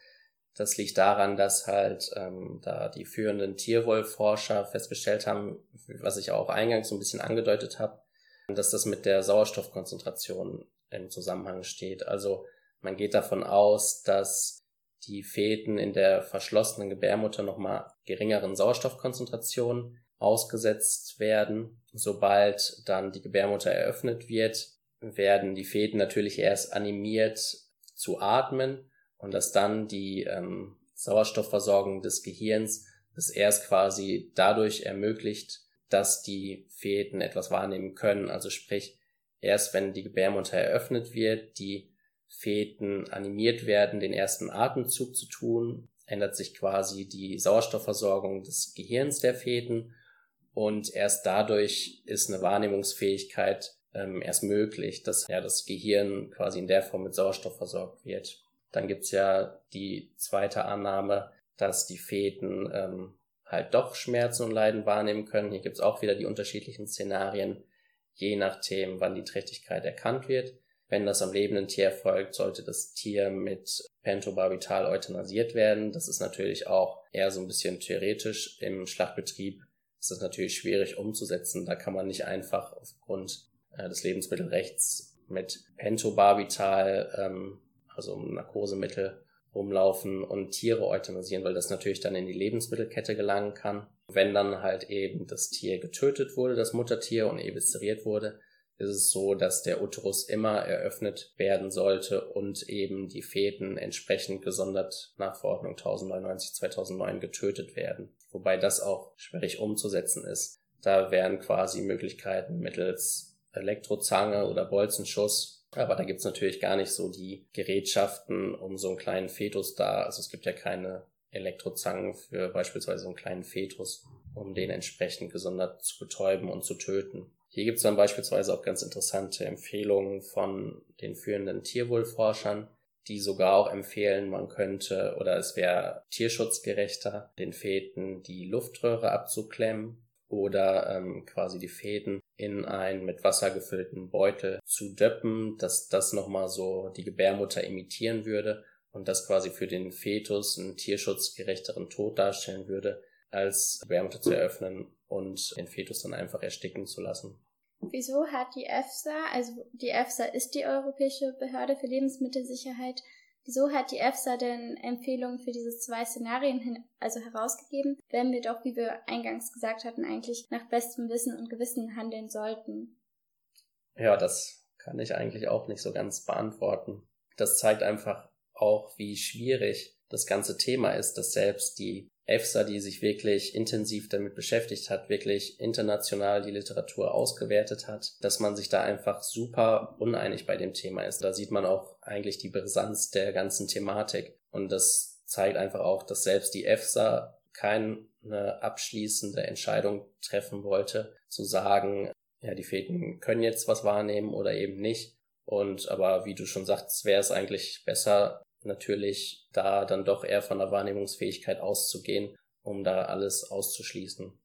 B: Das liegt daran, dass halt ähm, da die führenden Tierwollforscher festgestellt haben, was ich auch eingangs so ein bisschen angedeutet habe, dass das mit der Sauerstoffkonzentration im Zusammenhang steht. Also man geht davon aus, dass die Feten in der verschlossenen Gebärmutter nochmal geringeren Sauerstoffkonzentrationen ausgesetzt werden. Sobald dann die Gebärmutter eröffnet wird, werden die Feten natürlich erst animiert zu atmen und dass dann die ähm, Sauerstoffversorgung des Gehirns es erst quasi dadurch ermöglicht, dass die Feten etwas wahrnehmen können. Also sprich, erst wenn die Gebärmutter eröffnet wird, die Feten animiert werden, den ersten Atemzug zu tun, ändert sich quasi die Sauerstoffversorgung des Gehirns der Feten und erst dadurch ist eine Wahrnehmungsfähigkeit ähm, erst möglich, dass ja das Gehirn quasi in der Form mit Sauerstoff versorgt wird. Dann gibt's ja die zweite Annahme, dass die Feten ähm, halt doch Schmerzen und Leiden wahrnehmen können. Hier gibt's auch wieder die unterschiedlichen Szenarien, je nachdem, wann die Trächtigkeit erkannt wird. Wenn das am lebenden Tier erfolgt, sollte das Tier mit Pentobarbital euthanasiert werden. Das ist natürlich auch eher so ein bisschen theoretisch. Im Schlachtbetrieb ist das natürlich schwierig umzusetzen. Da kann man nicht einfach aufgrund äh, des Lebensmittelrechts mit Pentobarbital, ähm, also Narkosemittel, rumlaufen und Tiere euthanasieren, weil das natürlich dann in die Lebensmittelkette gelangen kann. Wenn dann halt eben das Tier getötet wurde, das Muttertier und evisceriert wurde, ist es so, dass der Uterus immer eröffnet werden sollte und eben die Feten entsprechend gesondert nach Verordnung 1099-2009 getötet werden. Wobei das auch schwierig umzusetzen ist. Da wären quasi Möglichkeiten mittels Elektrozange oder Bolzenschuss aber da gibt's natürlich gar nicht so die Gerätschaften, um so einen kleinen Fetus da, also es gibt ja keine Elektrozangen für beispielsweise so einen kleinen Fetus, um den entsprechend gesondert zu betäuben und zu töten. Hier gibt's dann beispielsweise auch ganz interessante Empfehlungen von den führenden Tierwohlforschern, die sogar auch empfehlen, man könnte oder es wäre tierschutzgerechter, den Feten die Luftröhre abzuklemmen oder ähm, quasi die Fäden in einen mit Wasser gefüllten Beutel zu döppen, dass das nochmal so die Gebärmutter imitieren würde und das quasi für den Fetus einen tierschutzgerechteren Tod darstellen würde, als Gebärmutter zu eröffnen und den Fetus dann einfach ersticken zu lassen.
A: Wieso hat die EFSA, also die EFSA ist die Europäische Behörde für Lebensmittelsicherheit, Wieso hat die EFSA denn Empfehlungen für diese zwei Szenarien hin, also herausgegeben, wenn wir doch, wie wir eingangs gesagt hatten, eigentlich nach bestem Wissen und Gewissen handeln sollten?
B: Ja, das kann ich eigentlich auch nicht so ganz beantworten. Das zeigt einfach auch, wie schwierig das ganze Thema ist, dass selbst die EFSA, die sich wirklich intensiv damit beschäftigt hat, wirklich international die Literatur ausgewertet hat, dass man sich da einfach super uneinig bei dem Thema ist. Da sieht man auch eigentlich die Brisanz der ganzen Thematik. Und das zeigt einfach auch, dass selbst die EFSA keine abschließende Entscheidung treffen wollte, zu sagen, ja, die Feten können jetzt was wahrnehmen oder eben nicht. Und aber wie du schon sagst, wäre es eigentlich besser, natürlich da dann doch eher von der Wahrnehmungsfähigkeit auszugehen, um da alles auszuschließen.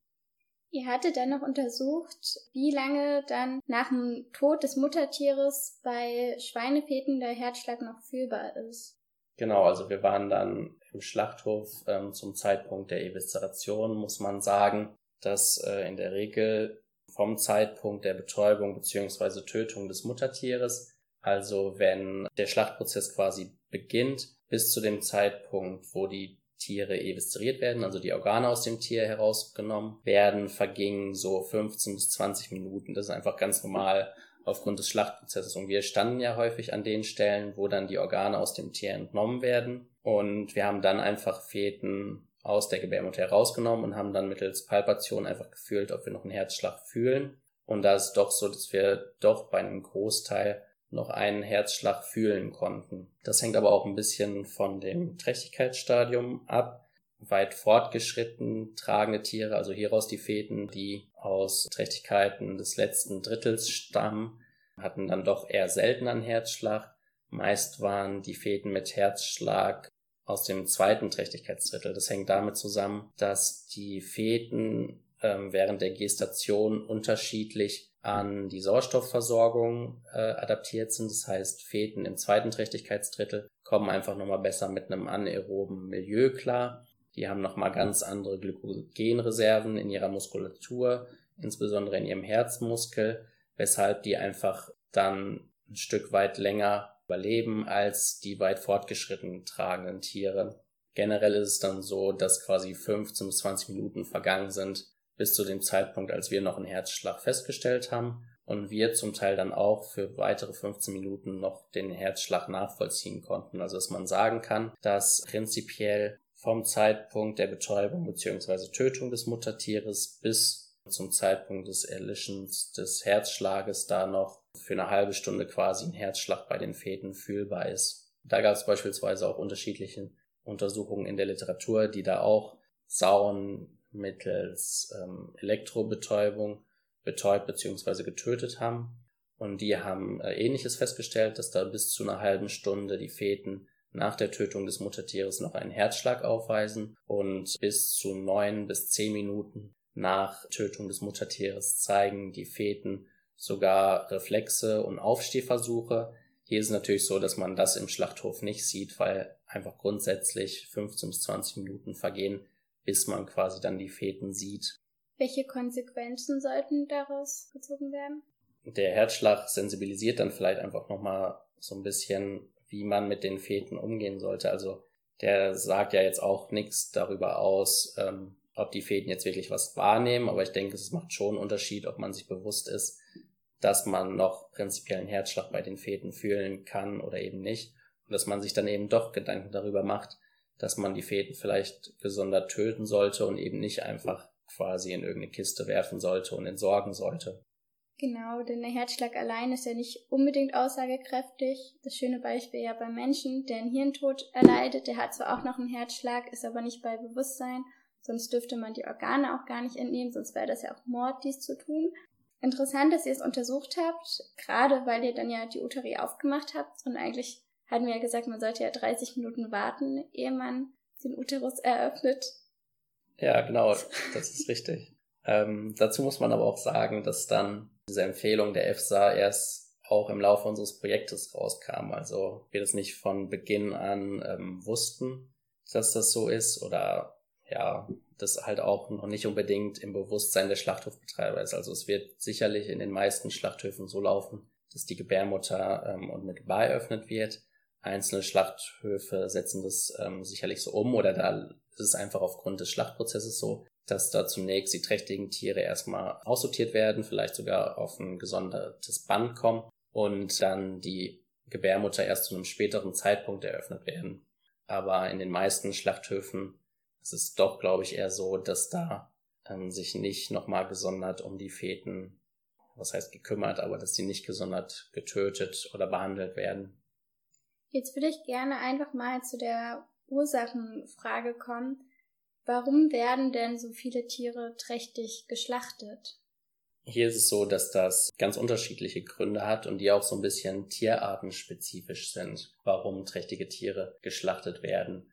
A: Ihr hattet dann noch untersucht, wie lange dann nach dem Tod des Muttertieres bei Schweinefeten der Herzschlag noch fühlbar ist.
B: Genau, also wir waren dann im Schlachthof ähm, zum Zeitpunkt der Evisceration, muss man sagen, dass äh, in der Regel vom Zeitpunkt der Betäubung bzw. Tötung des Muttertieres, also wenn der Schlachtprozess quasi beginnt bis zu dem Zeitpunkt, wo die Tiere evisceriert werden, also die Organe aus dem Tier herausgenommen werden, vergingen so 15 bis 20 Minuten. Das ist einfach ganz normal aufgrund des Schlachtprozesses. Und wir standen ja häufig an den Stellen, wo dann die Organe aus dem Tier entnommen werden. Und wir haben dann einfach Feten aus der Gebärmutter herausgenommen und haben dann mittels Palpation einfach gefühlt, ob wir noch einen Herzschlag fühlen. Und da ist doch so, dass wir doch bei einem Großteil noch einen Herzschlag fühlen konnten. Das hängt aber auch ein bisschen von dem Trächtigkeitsstadium ab. Weit fortgeschritten tragende Tiere, also hieraus die Feten, die aus Trächtigkeiten des letzten Drittels stammen, hatten dann doch eher selten einen Herzschlag. Meist waren die Feten mit Herzschlag aus dem zweiten Trächtigkeitsdrittel. Das hängt damit zusammen, dass die Feten ähm, während der Gestation unterschiedlich an die Sauerstoffversorgung äh, adaptiert sind. Das heißt, Feten im zweiten Trächtigkeitsdrittel kommen einfach nochmal besser mit einem anaeroben Milieu klar. Die haben nochmal ganz andere Glykogenreserven in ihrer Muskulatur, insbesondere in ihrem Herzmuskel, weshalb die einfach dann ein Stück weit länger überleben als die weit fortgeschritten tragenden Tiere. Generell ist es dann so, dass quasi 15 bis 20 Minuten vergangen sind bis zu dem Zeitpunkt, als wir noch einen Herzschlag festgestellt haben und wir zum Teil dann auch für weitere 15 Minuten noch den Herzschlag nachvollziehen konnten. Also dass man sagen kann, dass prinzipiell vom Zeitpunkt der Betäubung bzw. Tötung des Muttertieres bis zum Zeitpunkt des Erlischens des Herzschlages da noch für eine halbe Stunde quasi ein Herzschlag bei den Feten fühlbar ist. Da gab es beispielsweise auch unterschiedliche Untersuchungen in der Literatur, die da auch Sauen mittels ähm, Elektrobetäubung betäubt bzw. getötet haben. Und die haben äh, ähnliches festgestellt, dass da bis zu einer halben Stunde die Feten nach der Tötung des Muttertieres noch einen Herzschlag aufweisen und bis zu neun bis zehn Minuten nach Tötung des Muttertieres zeigen die Feten sogar Reflexe und Aufstehversuche. Hier ist es natürlich so, dass man das im Schlachthof nicht sieht, weil einfach grundsätzlich 15 bis 20 Minuten vergehen, bis man quasi dann die Feten sieht.
A: Welche Konsequenzen sollten daraus gezogen werden?
B: Der Herzschlag sensibilisiert dann vielleicht einfach nochmal so ein bisschen, wie man mit den Feten umgehen sollte. Also der sagt ja jetzt auch nichts darüber aus, ähm, ob die Fäden jetzt wirklich was wahrnehmen, aber ich denke, es macht schon einen Unterschied, ob man sich bewusst ist, dass man noch prinzipiell einen Herzschlag bei den Fäden fühlen kann oder eben nicht. Und dass man sich dann eben doch Gedanken darüber macht, dass man die Fäden vielleicht gesondert töten sollte und eben nicht einfach quasi in irgendeine Kiste werfen sollte und entsorgen sollte.
A: Genau, denn der Herzschlag allein ist ja nicht unbedingt aussagekräftig. Das schöne Beispiel ja beim Menschen, der einen Hirntod erleidet, der hat zwar auch noch einen Herzschlag, ist aber nicht bei Bewusstsein, sonst dürfte man die Organe auch gar nicht entnehmen, sonst wäre das ja auch Mord, dies zu tun. Interessant, dass ihr es untersucht habt, gerade weil ihr dann ja die Uterie aufgemacht habt und eigentlich hatten wir ja gesagt, man sollte ja 30 Minuten warten, ehe man den Uterus eröffnet.
B: Ja, genau, das ist richtig. Ähm, dazu muss man aber auch sagen, dass dann diese Empfehlung der EFSA erst auch im Laufe unseres Projektes rauskam. Also wir das nicht von Beginn an ähm, wussten, dass das so ist oder ja, das halt auch noch nicht unbedingt im Bewusstsein der Schlachthofbetreiber ist. Also es wird sicherlich in den meisten Schlachthöfen so laufen, dass die Gebärmutter ähm, unmittelbar eröffnet wird. Einzelne Schlachthöfe setzen das ähm, sicherlich so um oder da ist es einfach aufgrund des Schlachtprozesses so, dass da zunächst die trächtigen Tiere erstmal aussortiert werden, vielleicht sogar auf ein gesondertes Band kommen und dann die Gebärmutter erst zu einem späteren Zeitpunkt eröffnet werden. Aber in den meisten Schlachthöfen ist es doch, glaube ich, eher so, dass da ähm, sich nicht nochmal gesondert um die Feten, was heißt gekümmert, aber dass die nicht gesondert getötet oder behandelt werden.
A: Jetzt würde ich gerne einfach mal zu der Ursachenfrage kommen. Warum werden denn so viele Tiere trächtig geschlachtet?
B: Hier ist es so, dass das ganz unterschiedliche Gründe hat und die auch so ein bisschen tierartenspezifisch sind, warum trächtige Tiere geschlachtet werden.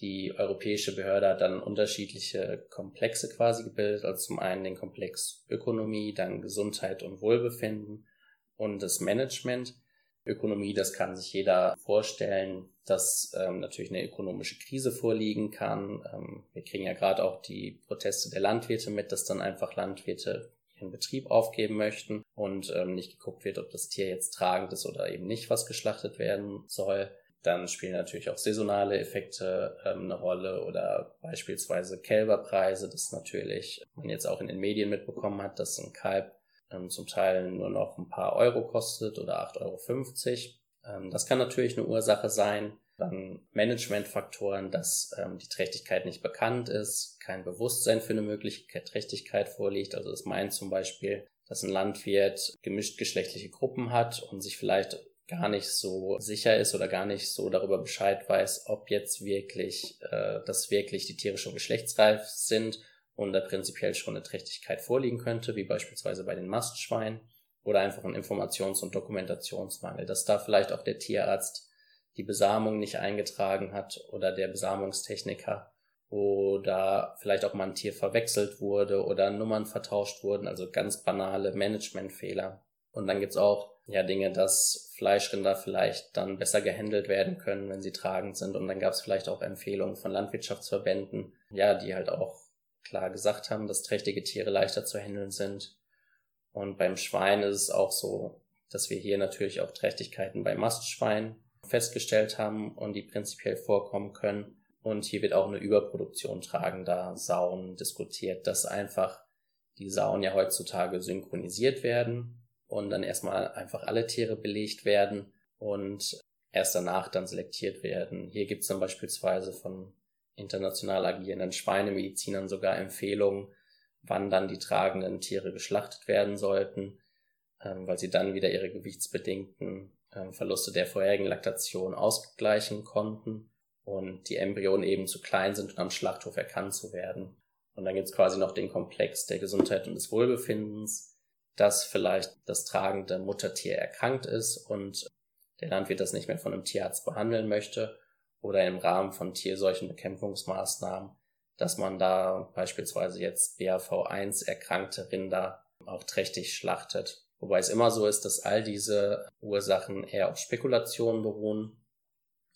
B: Die europäische Behörde hat dann unterschiedliche Komplexe quasi gebildet, also zum einen den Komplex Ökonomie, dann Gesundheit und Wohlbefinden und das Management. Ökonomie, das kann sich jeder vorstellen, dass ähm, natürlich eine ökonomische Krise vorliegen kann. Ähm, wir kriegen ja gerade auch die Proteste der Landwirte mit, dass dann einfach Landwirte ihren Betrieb aufgeben möchten und ähm, nicht geguckt wird, ob das Tier jetzt tragend ist oder eben nicht, was geschlachtet werden soll. Dann spielen natürlich auch saisonale Effekte ähm, eine Rolle oder beispielsweise Kälberpreise, das natürlich man jetzt auch in den Medien mitbekommen hat, dass ein Kalb ähm, zum Teil nur noch ein paar Euro kostet oder 8,50 Euro. Ähm, das kann natürlich eine Ursache sein. Dann Managementfaktoren, dass ähm, die Trächtigkeit nicht bekannt ist, kein Bewusstsein für eine mögliche Trächtigkeit vorliegt. Also es meint zum Beispiel dass ein Landwirt gemischt geschlechtliche Gruppen hat und sich vielleicht gar nicht so sicher ist oder gar nicht so darüber Bescheid weiß, ob jetzt wirklich, äh, dass wirklich die Tiere schon geschlechtsreif sind und da prinzipiell schon eine Trächtigkeit vorliegen könnte, wie beispielsweise bei den Mastschweinen oder einfach ein Informations- und Dokumentationsmangel, dass da vielleicht auch der Tierarzt die Besamung nicht eingetragen hat oder der Besamungstechniker oder vielleicht auch mal ein Tier verwechselt wurde oder Nummern vertauscht wurden, also ganz banale Managementfehler. Und dann gibt's auch ja Dinge, dass Fleischrinder vielleicht dann besser gehandelt werden können, wenn sie tragend sind. Und dann gab's vielleicht auch Empfehlungen von Landwirtschaftsverbänden, ja, die halt auch klar gesagt haben, dass trächtige Tiere leichter zu handeln sind. Und beim Schwein ist es auch so, dass wir hier natürlich auch Trächtigkeiten bei Mastschweinen festgestellt haben und die prinzipiell vorkommen können. Und hier wird auch eine Überproduktion tragender Sauen diskutiert, dass einfach die Sauen ja heutzutage synchronisiert werden und dann erstmal einfach alle Tiere belegt werden und erst danach dann selektiert werden. Hier gibt es dann beispielsweise von international agierenden Schweinemedizinern sogar Empfehlungen, wann dann die tragenden Tiere geschlachtet werden sollten, ähm, weil sie dann wieder ihre gewichtsbedingten ähm, Verluste der vorherigen Laktation ausgleichen konnten und die Embryonen eben zu klein sind, um am Schlachthof erkannt zu werden. Und dann gibt es quasi noch den Komplex der Gesundheit und des Wohlbefindens, dass vielleicht das tragende Muttertier erkrankt ist und der Landwirt das nicht mehr von einem Tierarzt behandeln möchte oder im Rahmen von Tierseuchenbekämpfungsmaßnahmen, dass man da beispielsweise jetzt BAV1 erkrankte Rinder auch trächtig schlachtet. Wobei es immer so ist, dass all diese Ursachen eher auf Spekulationen beruhen.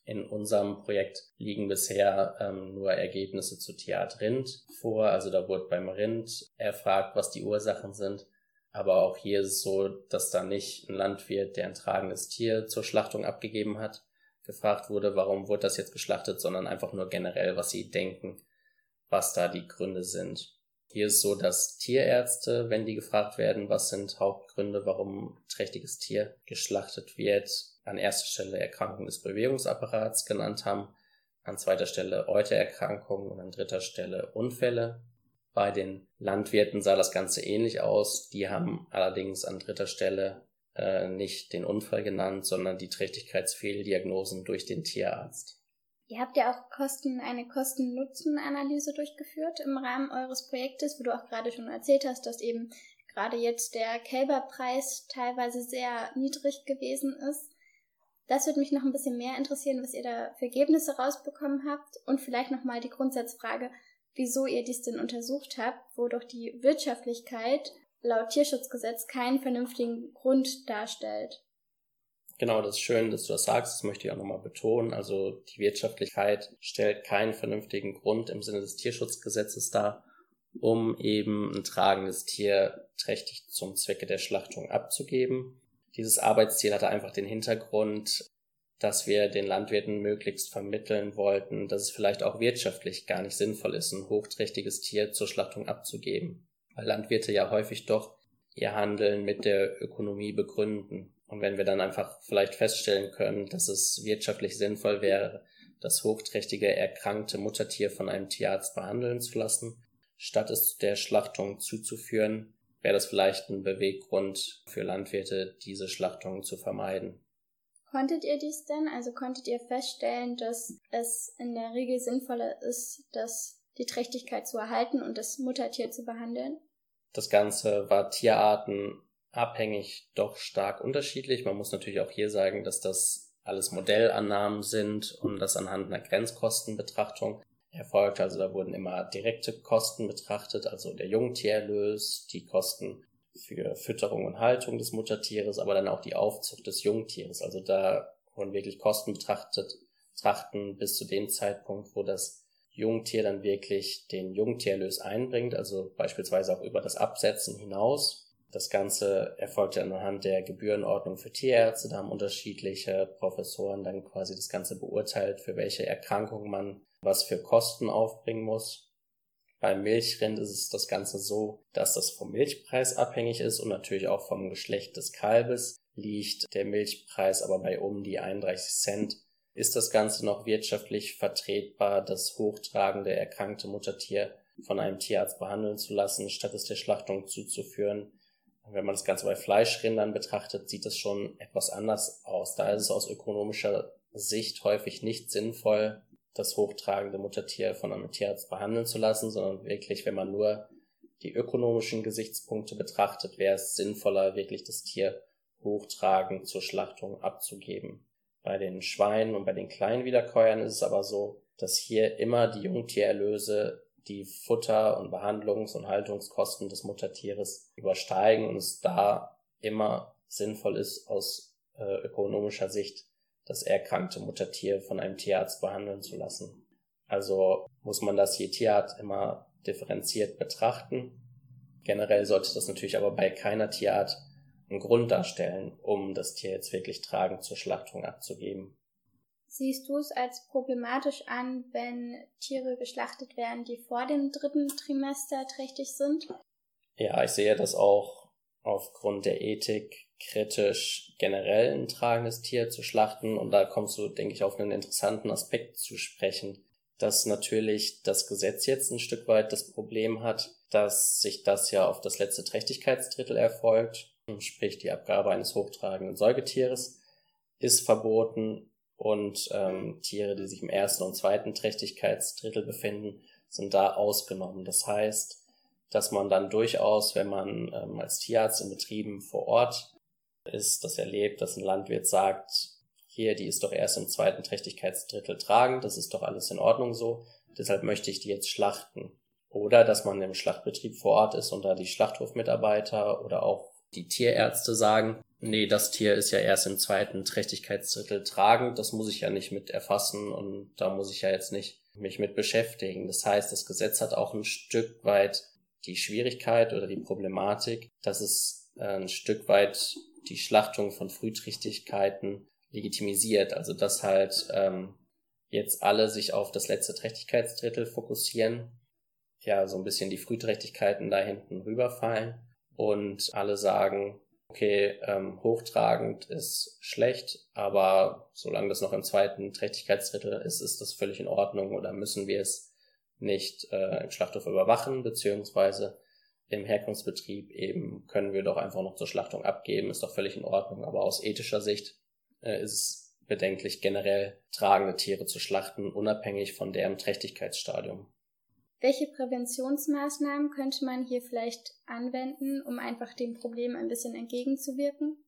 B: In unserem Projekt liegen bisher ähm, nur Ergebnisse zu Tierart Rind vor. Also da wurde beim Rind erfragt, was die Ursachen sind. Aber auch hier ist es so, dass da nicht ein Landwirt, der ein tragendes Tier zur Schlachtung abgegeben hat, gefragt wurde, warum wurde das jetzt geschlachtet, sondern einfach nur generell, was sie denken, was da die Gründe sind. Hier ist so, dass Tierärzte, wenn die gefragt werden, was sind Hauptgründe, warum trächtiges Tier geschlachtet wird, an erster Stelle Erkrankung des Bewegungsapparats genannt haben, an zweiter Stelle Eutererkrankungen und an dritter Stelle Unfälle. Bei den Landwirten sah das Ganze ähnlich aus. Die haben allerdings an dritter Stelle äh, nicht den Unfall genannt, sondern die Trächtigkeitsfehldiagnosen durch den Tierarzt.
A: Ihr habt ja auch Kosten, eine Kosten-Nutzen-Analyse durchgeführt im Rahmen eures Projektes, wo du auch gerade schon erzählt hast, dass eben gerade jetzt der Kälberpreis teilweise sehr niedrig gewesen ist. Das würde mich noch ein bisschen mehr interessieren, was ihr da für Ergebnisse rausbekommen habt und vielleicht nochmal die Grundsatzfrage, wieso ihr dies denn untersucht habt, wo doch die Wirtschaftlichkeit laut Tierschutzgesetz keinen vernünftigen Grund darstellt.
B: Genau, das ist schön, dass du das sagst. Das möchte ich auch nochmal betonen. Also die Wirtschaftlichkeit stellt keinen vernünftigen Grund im Sinne des Tierschutzgesetzes dar, um eben ein tragendes Tier trächtig zum Zwecke der Schlachtung abzugeben. Dieses Arbeitsziel hatte einfach den Hintergrund, dass wir den Landwirten möglichst vermitteln wollten, dass es vielleicht auch wirtschaftlich gar nicht sinnvoll ist, ein hochträchtiges Tier zur Schlachtung abzugeben weil Landwirte ja häufig doch ihr Handeln mit der Ökonomie begründen. Und wenn wir dann einfach vielleicht feststellen können, dass es wirtschaftlich sinnvoll wäre, das hochträchtige erkrankte Muttertier von einem Tierarzt behandeln zu lassen, statt es der Schlachtung zuzuführen, wäre das vielleicht ein Beweggrund für Landwirte, diese Schlachtung zu vermeiden.
A: Konntet ihr dies denn? Also konntet ihr feststellen, dass es in der Regel sinnvoller ist, das die Trächtigkeit zu erhalten und das Muttertier zu behandeln?
B: Das Ganze war tierartenabhängig doch stark unterschiedlich. Man muss natürlich auch hier sagen, dass das alles Modellannahmen sind und das anhand einer Grenzkostenbetrachtung erfolgt. Also da wurden immer direkte Kosten betrachtet, also der Jungtiererlös, die Kosten für Fütterung und Haltung des Muttertieres, aber dann auch die Aufzucht des Jungtieres. Also da wurden wirklich Kosten betrachtet, betrachten bis zu dem Zeitpunkt, wo das Jungtier dann wirklich den Jungtiererlös einbringt, also beispielsweise auch über das Absetzen hinaus. Das Ganze erfolgt ja anhand der Gebührenordnung für Tierärzte. Da haben unterschiedliche Professoren dann quasi das Ganze beurteilt, für welche Erkrankung man was für Kosten aufbringen muss. Beim Milchrind ist es das Ganze so, dass das vom Milchpreis abhängig ist und natürlich auch vom Geschlecht des Kalbes liegt der Milchpreis aber bei um die 31 Cent ist das Ganze noch wirtschaftlich vertretbar, das hochtragende, erkrankte Muttertier von einem Tierarzt behandeln zu lassen, statt es der Schlachtung zuzuführen? wenn man das Ganze bei Fleischrindern betrachtet, sieht es schon etwas anders aus. Da ist es aus ökonomischer Sicht häufig nicht sinnvoll, das hochtragende Muttertier von einem Tierarzt behandeln zu lassen, sondern wirklich, wenn man nur die ökonomischen Gesichtspunkte betrachtet, wäre es sinnvoller, wirklich das Tier hochtragend zur Schlachtung abzugeben. Bei den Schweinen und bei den kleinen Wiederkäuern ist es aber so, dass hier immer die Jungtiererlöse die Futter- und Behandlungs- und Haltungskosten des Muttertieres übersteigen und es da immer sinnvoll ist, aus äh, ökonomischer Sicht das erkrankte Muttertier von einem Tierarzt behandeln zu lassen. Also muss man das je Tierart immer differenziert betrachten. Generell sollte das natürlich aber bei keiner Tierart einen Grund darstellen, um das Tier jetzt wirklich tragend zur Schlachtung abzugeben.
A: Siehst du es als problematisch an, wenn Tiere geschlachtet werden, die vor dem dritten Trimester trächtig sind?
B: Ja, ich sehe das auch aufgrund der Ethik kritisch, generell ein tragendes Tier zu schlachten. Und da kommst du, denke ich, auf einen interessanten Aspekt zu sprechen, dass natürlich das Gesetz jetzt ein Stück weit das Problem hat, dass sich das ja auf das letzte Trächtigkeitsdrittel erfolgt, sprich die Abgabe eines hochtragenden Säugetieres ist verboten und ähm, Tiere, die sich im ersten und zweiten Trächtigkeitsdrittel befinden, sind da ausgenommen. Das heißt, dass man dann durchaus, wenn man ähm, als Tierarzt in Betrieben vor Ort ist, das erlebt, dass ein Landwirt sagt, hier, die ist doch erst im zweiten Trächtigkeitsdrittel tragend, das ist doch alles in Ordnung so, deshalb möchte ich die jetzt schlachten. Oder dass man im Schlachtbetrieb vor Ort ist und da die Schlachthofmitarbeiter oder auch die Tierärzte sagen, nee, das Tier ist ja erst im zweiten Trächtigkeitsdrittel tragend, das muss ich ja nicht mit erfassen und da muss ich ja jetzt nicht mich mit beschäftigen. Das heißt, das Gesetz hat auch ein Stück weit die Schwierigkeit oder die Problematik, dass es äh, ein Stück weit die Schlachtung von Frühträchtigkeiten legitimisiert. Also dass halt ähm, jetzt alle sich auf das letzte Trächtigkeitsdrittel fokussieren, ja, so ein bisschen die Frühträchtigkeiten da hinten rüberfallen und alle sagen, okay, ähm, hochtragend ist schlecht, aber solange das noch im zweiten Trächtigkeitsdrittel ist, ist das völlig in Ordnung oder müssen wir es nicht äh, im Schlachthof überwachen, beziehungsweise im Herkunftsbetrieb eben können wir doch einfach noch zur Schlachtung abgeben, ist doch völlig in Ordnung, aber aus ethischer Sicht äh, ist es bedenklich, generell tragende Tiere zu schlachten, unabhängig von deren Trächtigkeitsstadium.
A: Welche Präventionsmaßnahmen könnte man hier vielleicht anwenden, um einfach dem Problem ein bisschen entgegenzuwirken?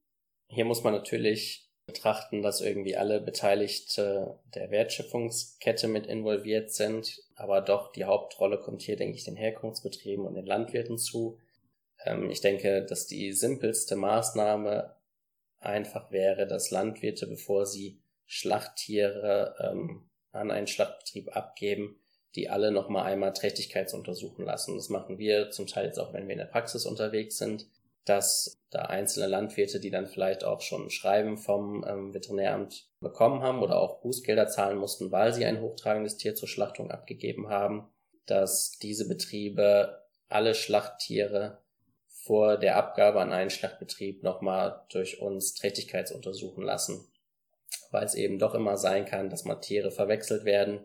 B: Hier muss man natürlich betrachten, dass irgendwie alle Beteiligte der Wertschöpfungskette mit involviert sind, aber doch die Hauptrolle kommt hier, denke ich, den Herkunftsbetrieben und den Landwirten zu. Ähm, ich denke, dass die simpelste Maßnahme einfach wäre, dass Landwirte, bevor sie Schlachttiere ähm, an einen Schlachtbetrieb abgeben, die alle nochmal einmal Trächtigkeitsuntersuchen lassen. Das machen wir zum Teil jetzt auch, wenn wir in der Praxis unterwegs sind, dass da einzelne Landwirte, die dann vielleicht auch schon Schreiben vom ähm, Veterinäramt bekommen haben oder auch Bußgelder zahlen mussten, weil sie ein hochtragendes Tier zur Schlachtung abgegeben haben, dass diese Betriebe alle Schlachttiere vor der Abgabe an einen Schlachtbetrieb nochmal durch uns Trächtigkeitsuntersuchen lassen. Weil es eben doch immer sein kann, dass mal Tiere verwechselt werden,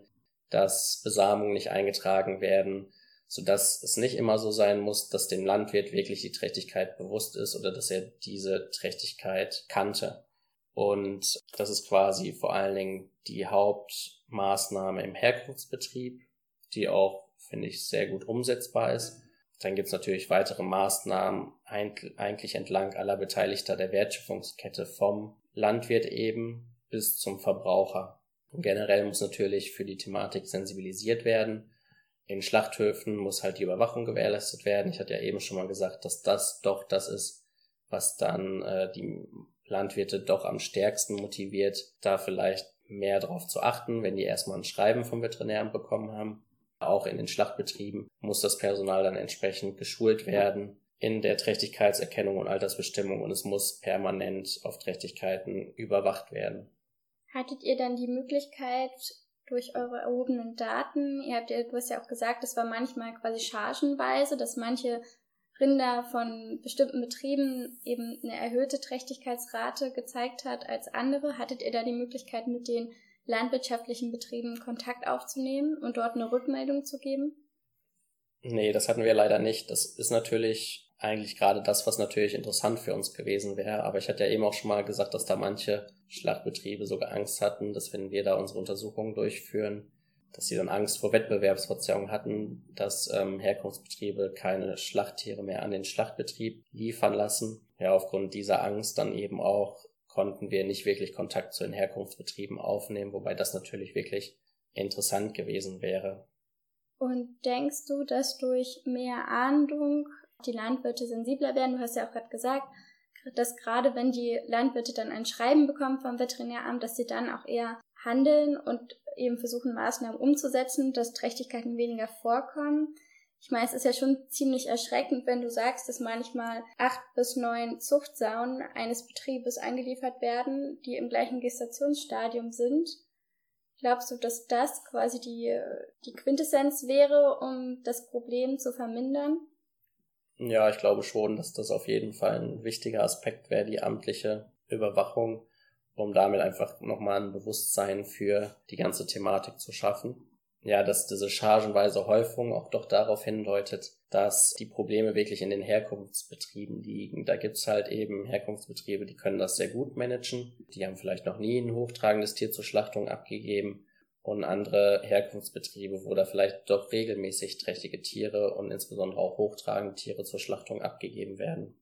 B: dass Besamungen nicht eingetragen werden, so dass es nicht immer so sein muss, dass dem Landwirt wirklich die Trächtigkeit bewusst ist oder dass er diese Trächtigkeit kannte. Und das ist quasi vor allen Dingen die Hauptmaßnahme im Herkunftsbetrieb, die auch, finde ich, sehr gut umsetzbar ist. Dann gibt es natürlich weitere Maßnahmen eigentlich entlang aller Beteiligter der Wertschöpfungskette vom Landwirt eben bis zum Verbraucher. Generell muss natürlich für die Thematik sensibilisiert werden. In Schlachthöfen muss halt die Überwachung gewährleistet werden. Ich hatte ja eben schon mal gesagt, dass das doch das ist, was dann äh, die Landwirte doch am stärksten motiviert, da vielleicht mehr darauf zu achten, wenn die erstmal ein Schreiben vom Veterinäramt bekommen haben. Auch in den Schlachtbetrieben muss das Personal dann entsprechend geschult werden in der Trächtigkeitserkennung und Altersbestimmung und es muss permanent auf Trächtigkeiten überwacht werden.
A: Hattet ihr dann die Möglichkeit, durch eure erhobenen Daten, ihr habt ja, du hast ja auch gesagt, das war manchmal quasi chargenweise, dass manche Rinder von bestimmten Betrieben eben eine erhöhte Trächtigkeitsrate gezeigt hat als andere. Hattet ihr da die Möglichkeit, mit den landwirtschaftlichen Betrieben Kontakt aufzunehmen und dort eine Rückmeldung zu geben?
B: Nee, das hatten wir leider nicht. Das ist natürlich eigentlich gerade das, was natürlich interessant für uns gewesen wäre. Aber ich hatte ja eben auch schon mal gesagt, dass da manche Schlachtbetriebe sogar Angst hatten, dass wenn wir da unsere Untersuchungen durchführen, dass sie dann Angst vor Wettbewerbsverzerrung hatten, dass ähm, Herkunftsbetriebe keine Schlachttiere mehr an den Schlachtbetrieb liefern lassen. Ja, aufgrund dieser Angst dann eben auch konnten wir nicht wirklich Kontakt zu den Herkunftsbetrieben aufnehmen, wobei das natürlich wirklich interessant gewesen wäre.
A: Und denkst du, dass durch mehr Ahndung die Landwirte sensibler werden? Du hast ja auch gerade gesagt, dass gerade wenn die Landwirte dann ein Schreiben bekommen vom Veterinäramt, dass sie dann auch eher handeln und eben versuchen, Maßnahmen umzusetzen, dass Trächtigkeiten weniger vorkommen. Ich meine, es ist ja schon ziemlich erschreckend, wenn du sagst, dass manchmal acht bis neun Zuchtsauen eines Betriebes eingeliefert werden, die im gleichen Gestationsstadium sind. Glaubst du, dass das quasi die, die Quintessenz wäre, um das Problem zu vermindern?
B: Ja, ich glaube schon, dass das auf jeden Fall ein wichtiger Aspekt wäre, die amtliche Überwachung, um damit einfach nochmal ein Bewusstsein für die ganze Thematik zu schaffen ja, dass diese chargenweise Häufung auch doch darauf hindeutet, dass die Probleme wirklich in den Herkunftsbetrieben liegen. Da gibt's halt eben Herkunftsbetriebe, die können das sehr gut managen. Die haben vielleicht noch nie ein hochtragendes Tier zur Schlachtung abgegeben. Und andere Herkunftsbetriebe, wo da vielleicht doch regelmäßig trächtige Tiere und insbesondere auch hochtragende Tiere zur Schlachtung abgegeben werden.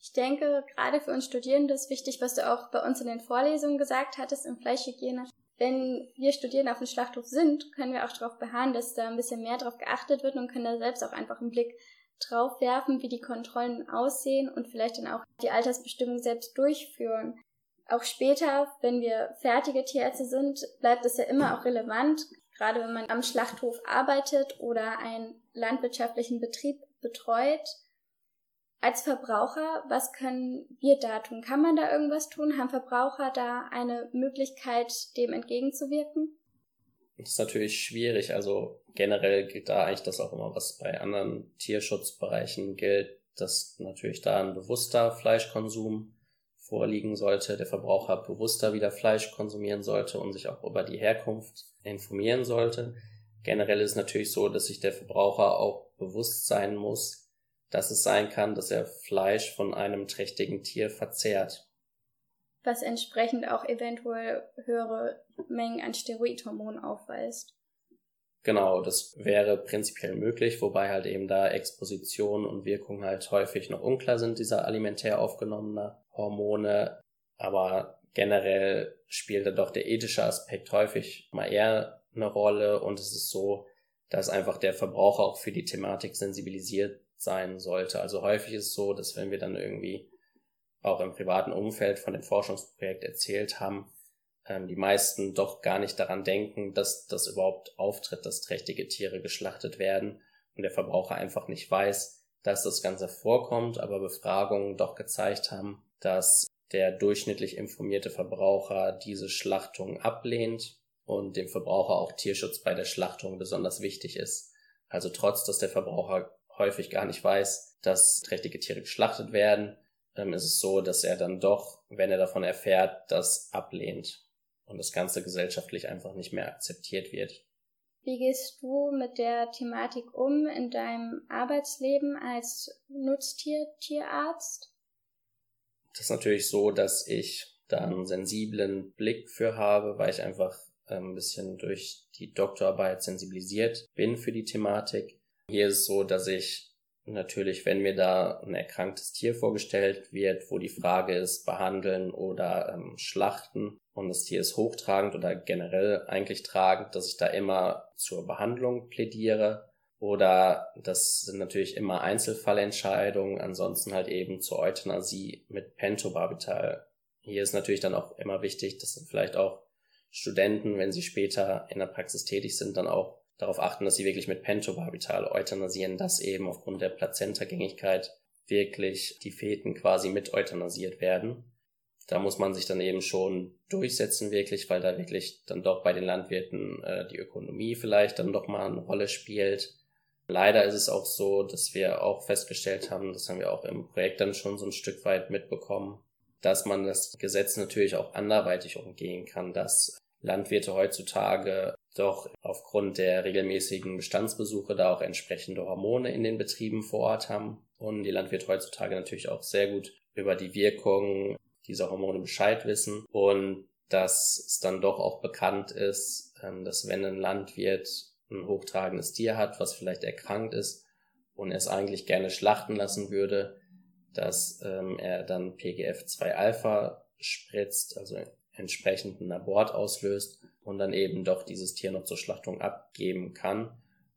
A: Ich denke, gerade für uns Studierende ist wichtig, was du auch bei uns in den Vorlesungen gesagt hattest, im Fleischhygiene, wenn wir Studierende auf dem Schlachthof sind, können wir auch darauf beharren, dass da ein bisschen mehr drauf geachtet wird und können da selbst auch einfach einen Blick drauf werfen, wie die Kontrollen aussehen und vielleicht dann auch die Altersbestimmung selbst durchführen. Auch später, wenn wir fertige Tierärzte sind, bleibt es ja immer auch relevant, gerade wenn man am Schlachthof arbeitet oder einen landwirtschaftlichen Betrieb betreut, als Verbraucher, was können wir da tun? Kann man da irgendwas tun? Haben Verbraucher da eine Möglichkeit, dem entgegenzuwirken?
B: Das ist natürlich schwierig. Also generell gilt da eigentlich das auch immer, was bei anderen Tierschutzbereichen gilt, dass natürlich da ein bewusster Fleischkonsum vorliegen sollte, der Verbraucher bewusster wieder Fleisch konsumieren sollte und sich auch über die Herkunft informieren sollte. Generell ist es natürlich so, dass sich der Verbraucher auch bewusst sein muss, dass es sein kann, dass er Fleisch von einem trächtigen Tier verzehrt.
A: Was entsprechend auch eventuell höhere Mengen an Steroidhormonen aufweist.
B: Genau, das wäre prinzipiell möglich, wobei halt eben da Exposition und Wirkung halt häufig noch unklar sind, dieser alimentär aufgenommener Hormone. Aber generell spielt da doch der ethische Aspekt häufig mal eher eine Rolle und es ist so, dass einfach der Verbraucher auch für die Thematik sensibilisiert sein sollte. Also häufig ist es so, dass wenn wir dann irgendwie auch im privaten Umfeld von dem Forschungsprojekt erzählt haben, ähm, die meisten doch gar nicht daran denken, dass das überhaupt auftritt, dass trächtige Tiere geschlachtet werden und der Verbraucher einfach nicht weiß, dass das Ganze vorkommt, aber Befragungen doch gezeigt haben, dass der durchschnittlich informierte Verbraucher diese Schlachtung ablehnt und dem Verbraucher auch Tierschutz bei der Schlachtung besonders wichtig ist. Also trotz, dass der Verbraucher häufig gar nicht weiß, dass trächtige Tiere geschlachtet werden, ähm, ist es so, dass er dann doch, wenn er davon erfährt, das ablehnt und das Ganze gesellschaftlich einfach nicht mehr akzeptiert wird.
A: Wie gehst du mit der Thematik um in deinem Arbeitsleben als Nutztier-Tierarzt?
B: Das ist natürlich so, dass ich da einen sensiblen Blick für habe, weil ich einfach ähm, ein bisschen durch die Doktorarbeit sensibilisiert bin für die Thematik. Hier ist es so, dass ich natürlich, wenn mir da ein erkranktes Tier vorgestellt wird, wo die Frage ist, behandeln oder ähm, schlachten und das Tier ist hochtragend oder generell eigentlich tragend, dass ich da immer zur Behandlung plädiere. Oder das sind natürlich immer Einzelfallentscheidungen, ansonsten halt eben zur Euthanasie mit Pentobarbital. Hier ist natürlich dann auch immer wichtig, dass dann vielleicht auch Studenten, wenn sie später in der Praxis tätig sind, dann auch darauf achten, dass sie wirklich mit Pentobarbital euthanasieren, dass eben aufgrund der Plazentagängigkeit wirklich die Feten quasi mit euthanasiert werden. Da muss man sich dann eben schon durchsetzen wirklich, weil da wirklich dann doch bei den Landwirten äh, die Ökonomie vielleicht dann doch mal eine Rolle spielt. Leider ist es auch so, dass wir auch festgestellt haben, das haben wir auch im Projekt dann schon so ein Stück weit mitbekommen, dass man das Gesetz natürlich auch anderweitig umgehen kann, dass Landwirte heutzutage doch aufgrund der regelmäßigen Bestandsbesuche da auch entsprechende Hormone in den Betrieben vor Ort haben. Und die Landwirte heutzutage natürlich auch sehr gut über die Wirkung dieser Hormone Bescheid wissen. Und dass es dann doch auch bekannt ist, ähm, dass wenn ein Landwirt ein hochtragendes Tier hat, was vielleicht erkrankt ist und es eigentlich gerne schlachten lassen würde, dass ähm, er dann PGF2-Alpha spritzt, also entsprechend einen Abort auslöst und dann eben doch dieses Tier noch zur Schlachtung abgeben kann.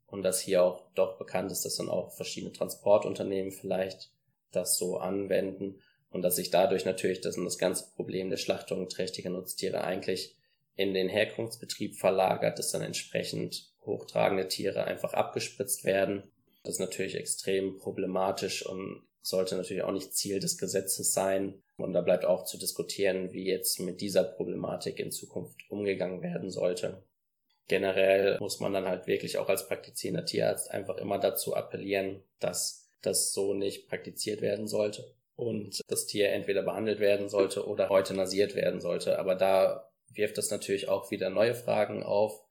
B: Und dass hier auch doch bekannt ist, dass dann auch verschiedene Transportunternehmen vielleicht das so anwenden und dass sich dadurch natürlich das, das ganze Problem der Schlachtung trächtiger Nutztiere eigentlich in den Herkunftsbetrieb verlagert, dass dann entsprechend hochtragende Tiere einfach abgespritzt werden. Das ist natürlich extrem problematisch und sollte natürlich auch nicht Ziel des Gesetzes sein. Und da bleibt auch zu diskutieren, wie jetzt mit dieser Problematik in Zukunft umgegangen werden sollte. Generell muss man dann halt wirklich auch als praktizierender Tierarzt einfach immer dazu appellieren, dass das so nicht praktiziert werden sollte und das Tier entweder behandelt werden sollte oder euthanasiert werden sollte. Aber da wirft das natürlich auch wieder neue Fragen auf.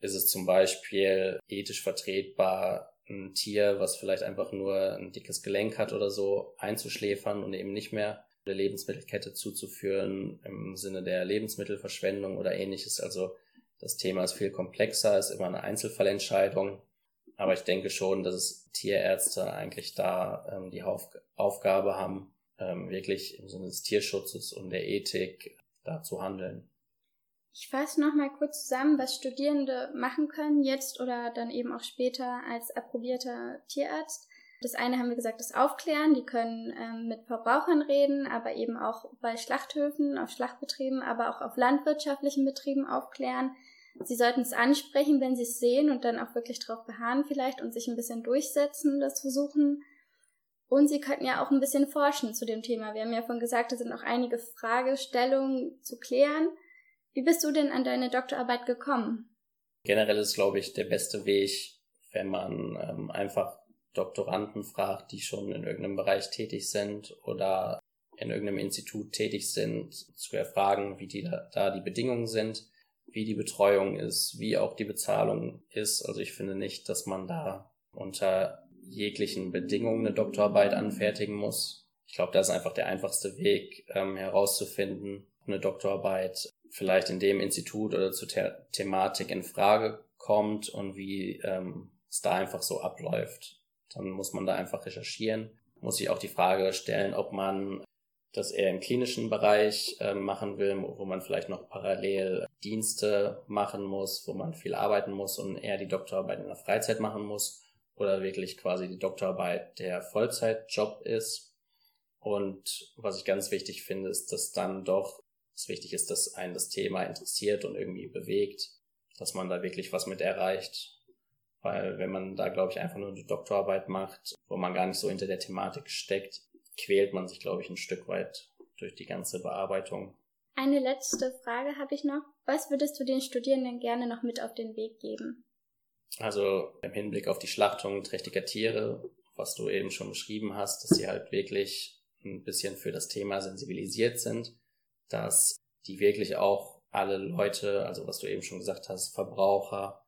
B: Ist es zum Beispiel ethisch vertretbar, ein Tier, was vielleicht einfach nur ein dickes Gelenk hat oder so, einzuschläfern und eben nicht mehr der Lebensmittelkette zuzuführen im Sinne der Lebensmittelverschwendung oder ähnliches. Also das Thema ist viel komplexer, ist immer eine Einzelfallentscheidung. Aber ich denke schon, dass es Tierärzte eigentlich da ähm, die Auf Aufgabe haben, ähm, wirklich im Sinne des Tierschutzes und der Ethik da zu handeln.
A: Ich fasse nochmal kurz zusammen, was Studierende machen können, jetzt oder dann eben auch später als approbierter Tierarzt. Das eine haben wir gesagt, das Aufklären. Die können ähm, mit Verbrauchern reden, aber eben auch bei Schlachthöfen, auf Schlachtbetrieben, aber auch auf landwirtschaftlichen Betrieben aufklären. Sie sollten es ansprechen, wenn sie es sehen und dann auch wirklich darauf beharren vielleicht und sich ein bisschen durchsetzen, das versuchen. Und sie könnten ja auch ein bisschen forschen zu dem Thema. Wir haben ja von gesagt, da sind noch einige Fragestellungen zu klären. Wie bist du denn an deine Doktorarbeit gekommen?
B: Generell ist, glaube ich, der beste Weg, wenn man ähm, einfach Doktoranden fragt, die schon in irgendeinem Bereich tätig sind oder in irgendeinem Institut tätig sind, zu erfragen, wie die da, da die Bedingungen sind, wie die Betreuung ist, wie auch die Bezahlung ist. Also ich finde nicht, dass man da unter jeglichen Bedingungen eine Doktorarbeit anfertigen muss. Ich glaube, das ist einfach der einfachste Weg ähm, herauszufinden, eine Doktorarbeit vielleicht in dem Institut oder zur The Thematik in Frage kommt und wie ähm, es da einfach so abläuft. Dann muss man da einfach recherchieren, muss sich auch die Frage stellen, ob man das eher im klinischen Bereich äh, machen will, wo man vielleicht noch parallel Dienste machen muss, wo man viel arbeiten muss und eher die Doktorarbeit in der Freizeit machen muss oder wirklich quasi die Doktorarbeit der Vollzeitjob ist. Und was ich ganz wichtig finde, ist, dass dann doch es wichtig ist, dass einen das Thema interessiert und irgendwie bewegt, dass man da wirklich was mit erreicht. Weil wenn man da, glaube ich, einfach nur eine Doktorarbeit macht, wo man gar nicht so hinter der Thematik steckt, quält man sich, glaube ich, ein Stück weit durch die ganze Bearbeitung.
A: Eine letzte Frage habe ich noch. Was würdest du den Studierenden gerne noch mit auf den Weg geben?
B: Also im Hinblick auf die Schlachtung trächtiger Tiere, was du eben schon beschrieben hast, dass sie halt wirklich ein bisschen für das Thema sensibilisiert sind dass die wirklich auch alle Leute, also was du eben schon gesagt hast, Verbraucher,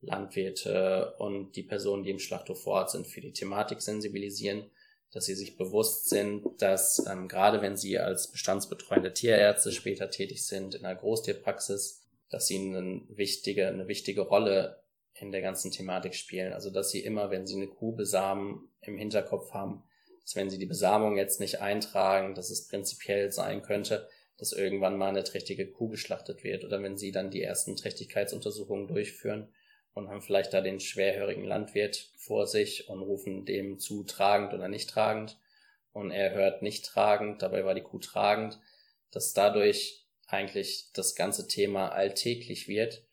B: Landwirte und die Personen, die im Schlachthof vor Ort sind, für die Thematik sensibilisieren, dass sie sich bewusst sind, dass ähm, gerade wenn sie als bestandsbetreuende Tierärzte später tätig sind in einer Großtierpraxis, dass sie eine wichtige, eine wichtige Rolle in der ganzen Thematik spielen. Also dass sie immer, wenn sie eine Kuh besamen, im Hinterkopf haben, dass wenn sie die Besamung jetzt nicht eintragen, dass es prinzipiell sein könnte, dass irgendwann mal eine trächtige Kuh geschlachtet wird oder wenn sie dann die ersten Trächtigkeitsuntersuchungen durchführen und haben vielleicht da den schwerhörigen Landwirt vor sich und rufen dem zu tragend oder nicht tragend und er hört nicht tragend, dabei war die Kuh tragend, dass dadurch eigentlich das ganze Thema alltäglich wird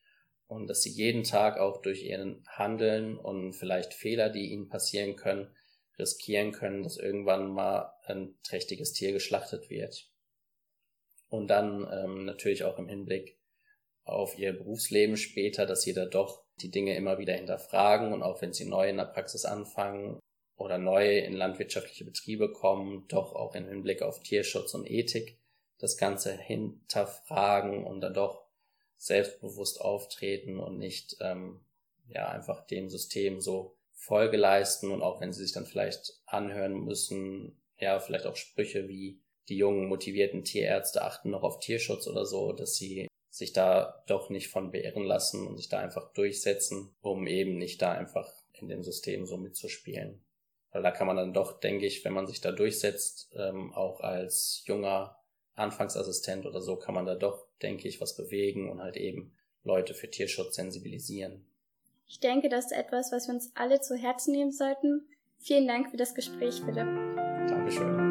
B: und dass sie jeden Tag auch durch ihren Handeln und vielleicht Fehler, die ihnen passieren können, riskieren können, dass irgendwann mal ein trächtiges Tier geschlachtet wird. Und dann ähm, natürlich auch im Hinblick auf ihr Berufsleben später, dass sie da doch die Dinge immer wieder hinterfragen und auch wenn sie neu in der Praxis anfangen oder neu in landwirtschaftliche Betriebe kommen, doch auch im Hinblick auf Tierschutz und Ethik das Ganze hinterfragen und dann doch selbstbewusst auftreten und nicht ähm, ja einfach dem System so Folge leisten. Und auch wenn sie sich dann vielleicht anhören müssen, ja, vielleicht auch Sprüche wie die jungen motivierten Tierärzte achten noch auf Tierschutz oder so, dass sie sich da doch nicht von beirren lassen und sich da einfach durchsetzen, um eben nicht da einfach in dem System so mitzuspielen. Weil da kann man dann doch, denke ich, wenn man sich da durchsetzt, ähm, auch als junger Anfangsassistent oder so, kann man da doch, denke ich, was bewegen und halt eben Leute für Tierschutz sensibilisieren.
A: Ich denke, das ist etwas, was wir uns alle zu Herzen nehmen sollten. Vielen Dank für das Gespräch, Philipp.
B: Dankeschön.